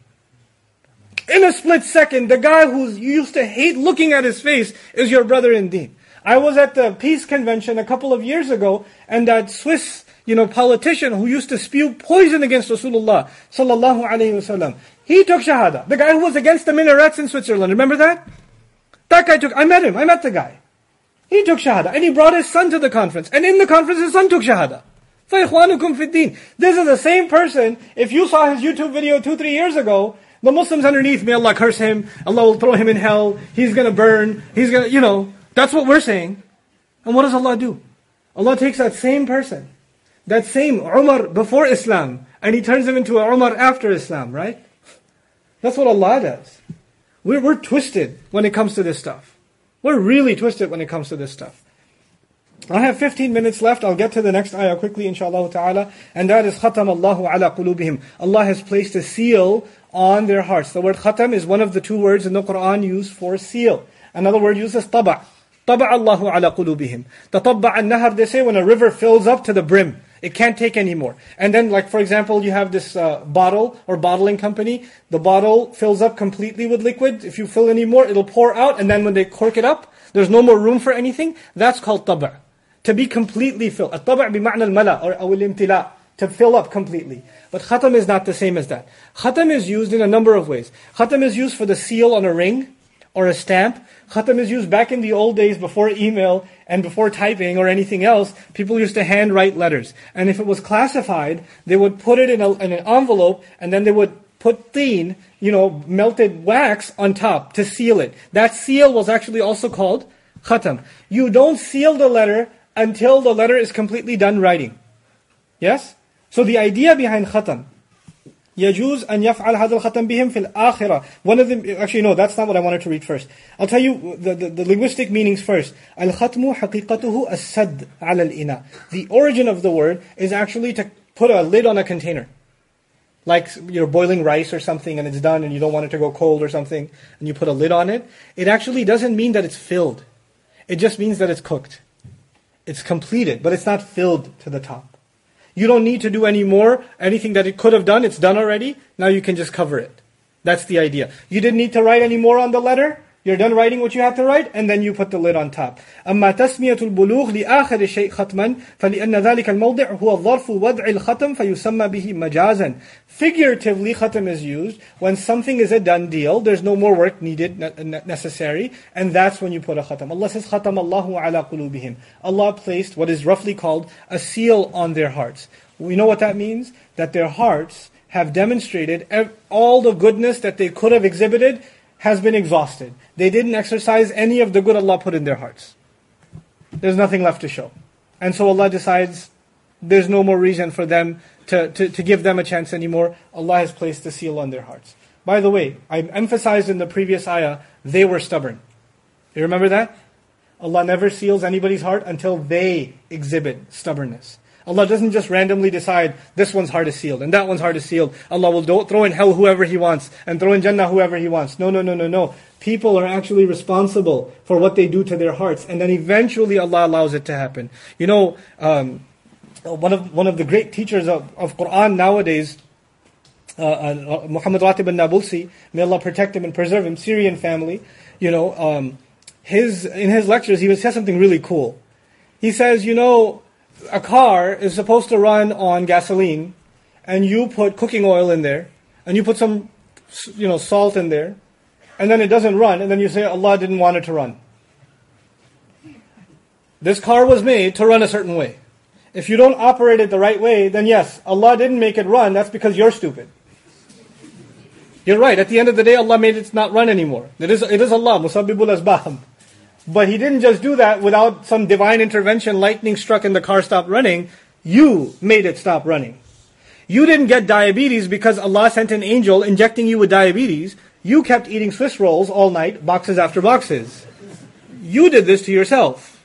In a split second, the guy who you used to hate looking at his face is your brother in deen. I was at the peace convention a couple of years ago, and that Swiss, you know, politician who used to spew poison against Rasulullah sallallahu alaihi wasallam, he took shahada. The guy who was against the minarets in Switzerland, remember that? That guy took. I met him. I met the guy. He took Shahada. And he brought his son to the conference. And in the conference, his son took Shahada. فَإِخْوَانُكُمْ فِي الدِّينِ This is the same person, if you saw his YouTube video two, three years ago, the Muslims underneath, may Allah curse him, Allah will throw him in hell, he's gonna burn, he's gonna, you know, that's what we're saying. And what does Allah do? Allah takes that same person, that same Umar before Islam, and He turns him into a Umar after Islam, right? That's what Allah does. We're, we're twisted when it comes to this stuff. We're really twisted when it comes to this stuff. I have 15 minutes left. I'll get to the next ayah quickly, inshallah ta'ala. And that is khatam Allahu ala qulubihim. Allah has placed a seal on their hearts. The word khatam is one of the two words in the Quran used for seal. Another word used is taba'. Taba' Allahu ala qulubihim. The tabba' an-nahar, they say when a river fills up to the brim. It can't take anymore. And then, like for example, you have this uh, bottle or bottling company. The bottle fills up completely with liquid. If you fill any more, it'll pour out. And then when they cork it up, there's no more room for anything. That's called taba'. To be completely filled. At-taba' bima'na al-mala or awil imtila. To fill up completely. But khatam is not the same as that. Khatam is used in a number of ways. Khatam is used for the seal on a ring or a stamp. Khatam is used back in the old days before email and before typing or anything else, people used to handwrite letters. And if it was classified, they would put it in, a, in an envelope and then they would put thin, you know, melted wax on top to seal it. That seal was actually also called khatam. You don't seal the letter until the letter is completely done writing. Yes? So the idea behind khatam, يجوز أن يفعل هذا الختم بهم في الآخرة. One of them, actually no, that's not what I wanted to read first. I'll tell you the, the, the linguistic meanings first. الختم حقيقته السد على الإناء. The origin of the word is actually to put a lid on a container. Like you're boiling rice or something and it's done and you don't want it to go cold or something and you put a lid on it. It actually doesn't mean that it's filled. It just means that it's cooked. It's completed, but it's not filled to the top. You don't need to do any more. Anything that it could have done, it's done already. Now you can just cover it. That's the idea. You didn't need to write any more on the letter. You're done writing what you have to write, and then you put the lid on top. أما تسمية البلوغ لآخر الشيء ختما فلأن ذلك الموضع هو ظرف وضع الختم فيسمى به مجازا. Figuratively, khatam is used when something is a done deal. There's no more work needed, necessary, and that's when you put a khatam. Allah says, "Khatam Allahu ala qulubihim." Allah placed what is roughly called a seal on their hearts. We know what that means. That their hearts have demonstrated all the goodness that they could have exhibited has been exhausted. They didn't exercise any of the good Allah put in their hearts. There's nothing left to show. And so Allah decides there's no more reason for them to, to, to give them a chance anymore. Allah has placed the seal on their hearts. By the way, I emphasized in the previous ayah, they were stubborn. You remember that? Allah never seals anybody's heart until they exhibit stubbornness. Allah doesn't just randomly decide this one's heart is sealed and that one's heart is sealed. Allah will throw in hell whoever He wants and throw in Jannah whoever He wants. No, no, no, no, no. People are actually responsible for what they do to their hearts, and then eventually Allah allows it to happen. You know, um, one of one of the great teachers of, of Quran nowadays, uh, uh, Muhammad Ratib al-Nabulsi, may Allah protect him and preserve him, Syrian family. You know, um, his in his lectures he would say something really cool. He says, you know, a car is supposed to run on gasoline, and you put cooking oil in there, and you put some, you know, salt in there, and then it doesn't run, and then you say Allah didn't want it to run. This car was made to run a certain way. If you don't operate it the right way, then yes, Allah didn't make it run. That's because you're stupid. You're right. At the end of the day, Allah made it not run anymore. It is, it is Allah, Musabbibul Asbab. But He didn't just do that without some divine intervention, lightning struck and the car stopped running. You made it stop running. You didn't get diabetes because Allah sent an angel injecting you with diabetes. You kept eating Swiss rolls all night, boxes after boxes. You did this to yourself.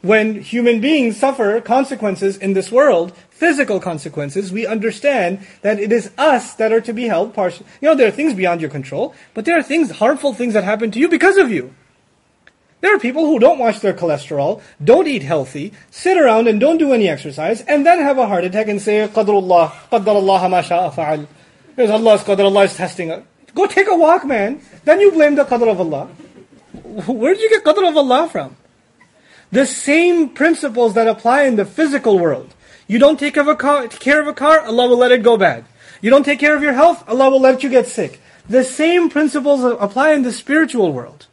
When human beings suffer consequences in this world, physical consequences, we understand that it is us that are to be held partial. You know, there are things beyond your control, but there are things, harmful things that happen to you because of you. There are people who don't watch their cholesterol, don't eat healthy, sit around and don't do any exercise, and then have a heart attack and say, Qadrullah, Qaddarallah ma sha'a fa'al. Because Allah's Qadr, Allah is testing us. Go take a walk, man. Then you blame the Qadr of Allah. Where did you get Qadr of Allah from? The same principles that apply in the physical world. You don't take of car, care of a car Allah will let it go bad. You don't take care of your health, Allah will let you get sick. The same principles apply in the spiritual world.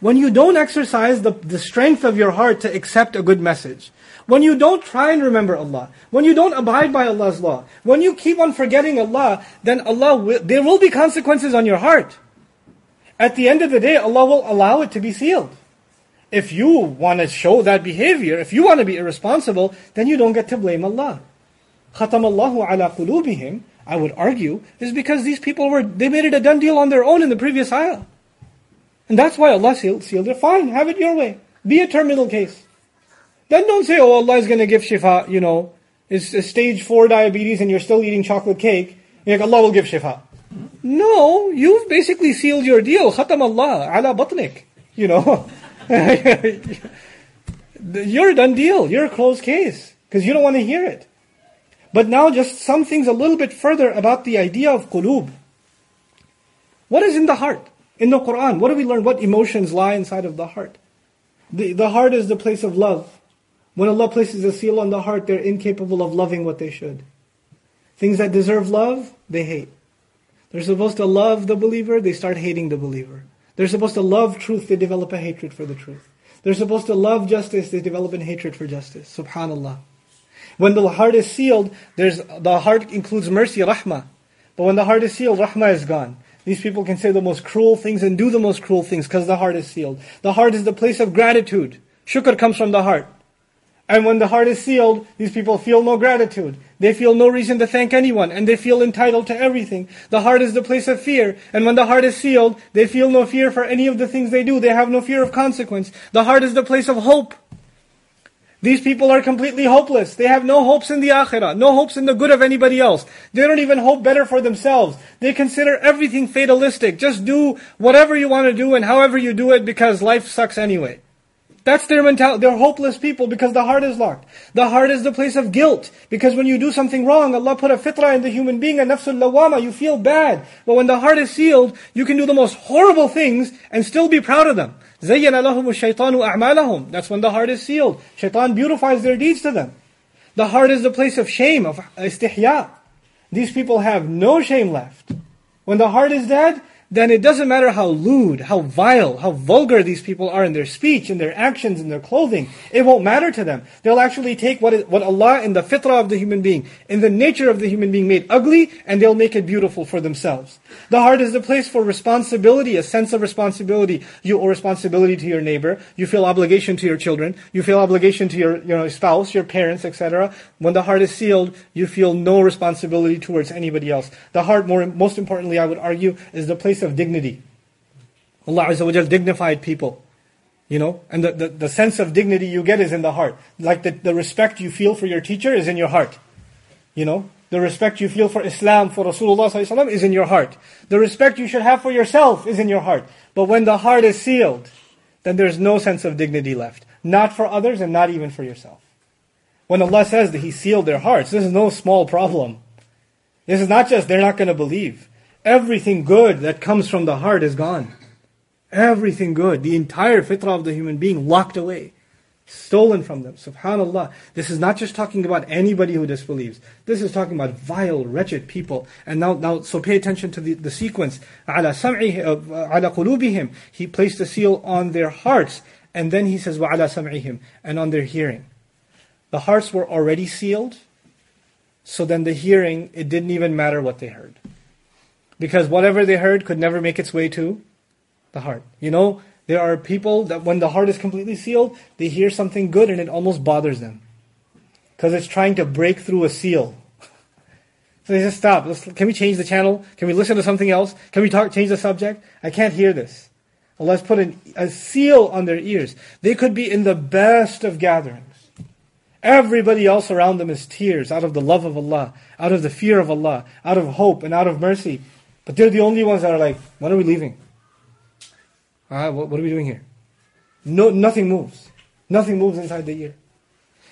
When you don't exercise the, the strength of your heart to accept a good message, when you don't try and remember Allah, when you don't abide by Allah's law, when you keep on forgetting Allah, then Allah will, there will be consequences on your heart. At the end of the day, Allah will allow it to be sealed. If you want to show that behavior, if you want to be irresponsible, then you don't get to blame Allah. Khatam Allahu ala qulubihim, I would argue, is because these people were, they made it a done deal on their own in the previous ayah. And that's why Allah sealed, it. Fine, have it your way. Be a terminal case. Then don't say, oh, Allah is going to give shifa, you know, it's, it's stage four diabetes and you're still eating chocolate cake. You're like, Allah will give shifa. No, you've basically sealed your deal. Khatam Allah ala batnik. You know. [laughs] you're a done deal. You're a closed case. Because you don't want to hear it. But now just some things a little bit further about the idea of qulub. What is in the heart? In the Quran, what do we learn? What emotions lie inside of the heart? The, the heart is the place of love. When Allah places a seal on the heart, they're incapable of loving what they should. Things that deserve love, they hate. They're supposed to love the believer, they start hating the believer. They're supposed to love truth, they develop a hatred for the truth. They're supposed to love justice, they develop a hatred for justice. Subhanallah. When the heart is sealed, there's the heart includes mercy, rahmah. But when the heart is sealed, rahmah is gone. These people can say the most cruel things and do the most cruel things because the heart is sealed. The heart is the place of gratitude. Shukr comes from the heart. And when the heart is sealed, these people feel no gratitude. They feel no reason to thank anyone, and they feel entitled to everything. The heart is the place of fear, and when the heart is sealed, they feel no fear for any of the things they do. They have no fear of consequence. The heart is the place of hope. These people are completely hopeless. They have no hopes in the akhirah, no hopes in the good of anybody else. They don't even hope better for themselves. They consider everything fatalistic. Just do whatever you want to do and however you do it because life sucks anyway. That's their mentality. They're hopeless people because the heart is locked. The heart is the place of guilt. Because when you do something wrong, Allah put a fitrah in the human being, a nafsul lawama, you feel bad. But when the heart is sealed, you can do the most horrible things and still be proud of them. زَيَّنَ لَهُمُ الشَّيْطَانُ أَعْمَالَهُم That's when the heart is sealed. Shaitan beautifies their deeds to them. The heart is the place of shame, of istihya. These people have no shame left. When the heart is dead, then it doesn't matter how lewd, how vile, how vulgar these people are in their speech, in their actions, in their clothing. It won't matter to them. They'll actually take what, is, what Allah in the fitrah of the human being, in the nature of the human being made ugly, and they'll make it beautiful for themselves. The heart is the place for responsibility, a sense of responsibility. You owe responsibility to your neighbor. You feel obligation to your children. You feel obligation to your you know, spouse, your parents, etc. When the heart is sealed, you feel no responsibility towards anybody else. The heart, more, most importantly, I would argue, is the place of dignity. Allah Azza wa dignified people. You know, and the, the, the, sense of dignity you get is in the heart. Like the, the respect you feel for your teacher is in your heart. You know, the respect you feel for Islam, for Rasulullah is in your heart. The respect you should have for yourself is in your heart. But when the heart is sealed, then there's no sense of dignity left. Not for others and not even for yourself. When Allah says that He sealed their hearts, this is no small problem. This is not just they're not going to believe everything good that comes from the heart is gone. Everything good, the entire fitrah of the human being locked away, stolen from them. Subhanallah. This is not just talking about anybody who disbelieves. This is talking about vile, wretched people. And now, now so pay attention to the, the sequence. Ala قلوبهم. Uh, he placed a seal on their hearts. And then he says, wa ala sam'ihim, and on their hearing. The hearts were already sealed, so then the hearing, it didn't even matter what they heard. Because whatever they heard could never make its way to the heart. You know, there are people that when the heart is completely sealed, they hear something good and it almost bothers them. Because it's trying to break through a seal. [laughs] So they just stop. Let's, can we change the channel? Can we listen to something else? Can we talk, change the subject? I can't hear this. Allah's put an, a seal on their ears. They could be in the best of gatherings. Everybody else around them is tears out of the love of Allah, out of the fear of Allah, out of hope and out of mercy. But they're the only ones that are like, when are we leaving? Uh, what, what are we doing here? No, nothing moves. Nothing moves inside the ear.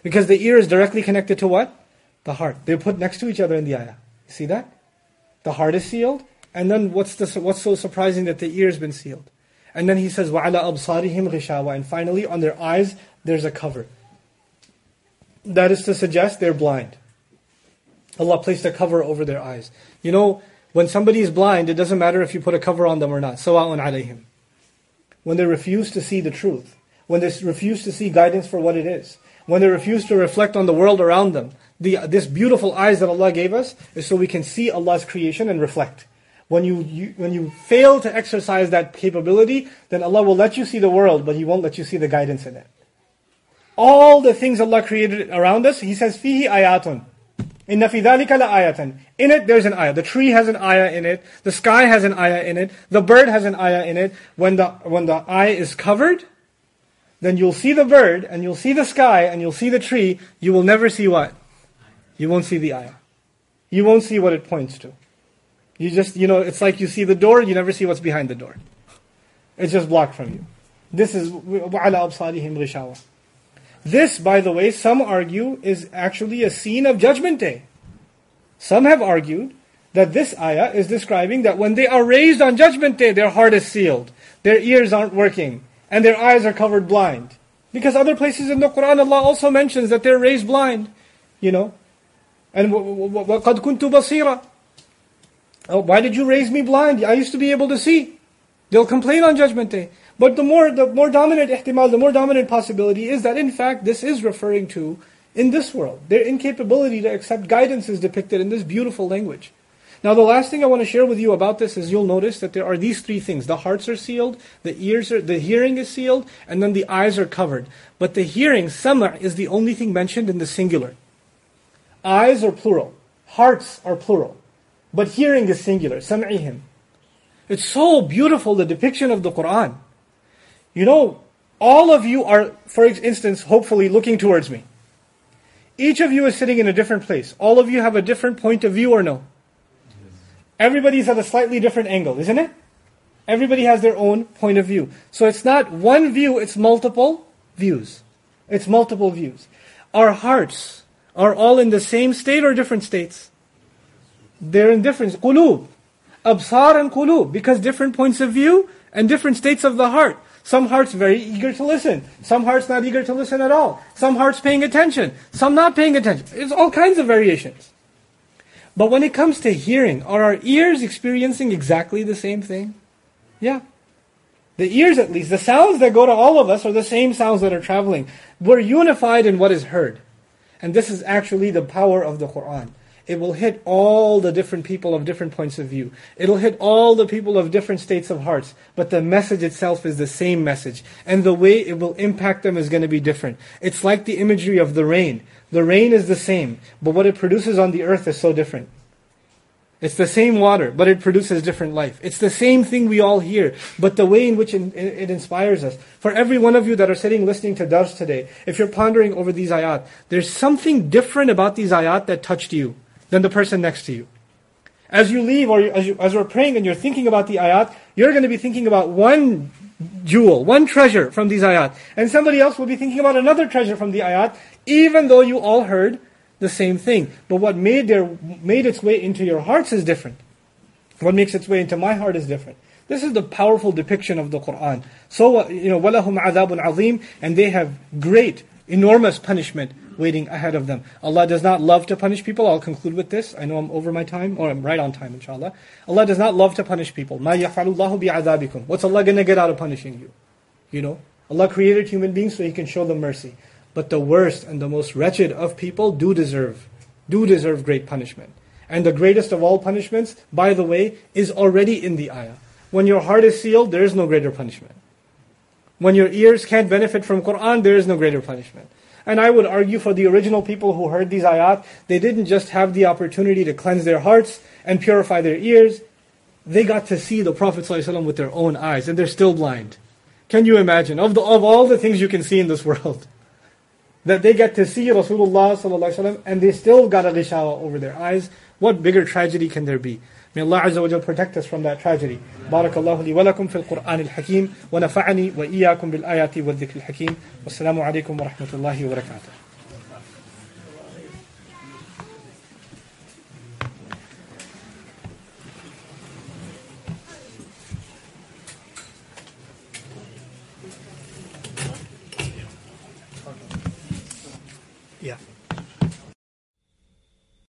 Because the ear is directly connected to what? The heart. They're put next to each other in the ayah. You see that? The heart is sealed. And then what's, the, what's so surprising that the ear has been sealed? And then he says, وَعَلَى أَبْصَارِهِمْ غِشَاوَةً And finally, on their eyes, there's a cover. That is to suggest they're blind. Allah placed a cover over their eyes. You know, when somebody is blind, it doesn't matter if you put a cover on them or not. Sawa'un alayhim. When they refuse to see the truth, when they refuse to see guidance for what it is, when they refuse to reflect on the world around them, the, this beautiful eyes that Allah gave us is so we can see Allah's creation and reflect. When you, you, when you fail to exercise that capability, then Allah will let you see the world, but He won't let you see the guidance in it. All the things Allah created around us, He says, fihi ayatun. Inna fi dhalika la ayatan. In it, there's an ayah. The tree has an ayah in it. The sky has an ayah in it. The bird has an ayah in it. When the, when the eye is covered, then you'll see the bird, and you'll see the sky, and you'll see the tree. You will never see what? You won't see the ayah. You won't see what it points to. You just, you know, it's like you see the door, you never see what's behind the door. It's just blocked from you. This is وَعَلَى أَبْصَارِهِمْ غِشَاوَةٌ this, by the way, some argue is actually a scene of Judgment Day. Some have argued that this ayah is describing that when they are raised on Judgment Day, their heart is sealed, their ears aren't working, and their eyes are covered blind. Because other places in the Quran, Allah also mentions that they're raised blind, you know. And وَقَدْ كُنْتُ بَصِيرًا Oh, why did you raise me blind? I used to be able to see. They'll complain on Judgment Day. But the more, the more dominant ihtimal, the more dominant possibility is that in fact this is referring to in this world. Their incapability to accept guidance is depicted in this beautiful language. Now the last thing I want to share with you about this is you'll notice that there are these three things. The hearts are sealed, the ears are, the hearing is sealed, and then the eyes are covered. But the hearing, sama' is the only thing mentioned in the singular. Eyes are plural. Hearts are plural. But hearing is singular. Sam'ihim. It's so beautiful, the depiction of the Quran. You know, all of you are, for instance, hopefully looking towards me. Each of you is sitting in a different place. All of you have a different point of view or no? Everybody's at a slightly different angle, isn't it? Everybody has their own point of view. So it's not one view, it's multiple views. It's multiple views. Our hearts are all in the same state or different states? They're in different qulub. Absar and qulub. Because different points of view and different states of the heart. Some hearts very eager to listen. Some hearts not eager to listen at all. Some hearts paying attention. Some not paying attention. It's all kinds of variations. But when it comes to hearing, are our ears experiencing exactly the same thing? Yeah. The ears, at least, the sounds that go to all of us are the same sounds that are traveling. We're unified in what is heard. And this is actually the power of the Quran. It will hit all the different people of different points of view. It'll hit all the people of different states of hearts. But the message itself is the same message. And the way it will impact them is going to be different. It's like the imagery of the rain. The rain is the same, but what it produces on the earth is so different. It's the same water, but it produces different life. It's the same thing we all hear, but the way in which it, inspires us. For every one of you that are sitting listening to Dars today, if you're pondering over these ayat, there's something different about these ayat that touched you than the person next to you. As you leave or as, you, as we're praying and you're thinking about the ayat, you're going to be thinking about one jewel, one treasure from these ayat. And somebody else will be thinking about another treasure from the ayat, even though you all heard the same thing. But what made, their, made its way into your hearts is different. What makes its way into my heart is different. This is the powerful depiction of the Quran. So, uh, you know, وَلَهُمْ عَذَابٌ عَظِيمٌ And they have great, enormous punishment waiting ahead of them. Allah does not love to punish people. I'll conclude with this. I know I'm over my time, or I'm right on time, inshallah. Allah does not love to punish people. مَا يَفْعَلُ اللَّهُ بِعَذَابِكُمْ What's Allah going to get out of punishing you? You know? Allah created human beings so He can show them mercy. But the worst and the most wretched of people do deserve, do deserve great punishment. And the greatest of all punishments, by the way, is already in the ayah. When your heart is sealed, there is no greater punishment. When your ears can't benefit from Quran, there is no greater punishment. And I would argue for the original people who heard these ayat, they didn't just have the opportunity to cleanse their hearts and purify their ears, they got to see the Prophet ﷺ with their own eyes, and they're still blind. Can you imagine? Of, the, of all the things you can see in this world, [laughs] that they get to see Rasulullah ﷺ and they still got a ghishawa over their eyes. What bigger tragedy can there be? May Allah Azza wa protect us from that tragedy. بارك الله لي ولكم في القرآن الحكيم ونفعني وإياكم بالآيات والذكر الحكيم والسلام عليكم ورحمة الله وبركاته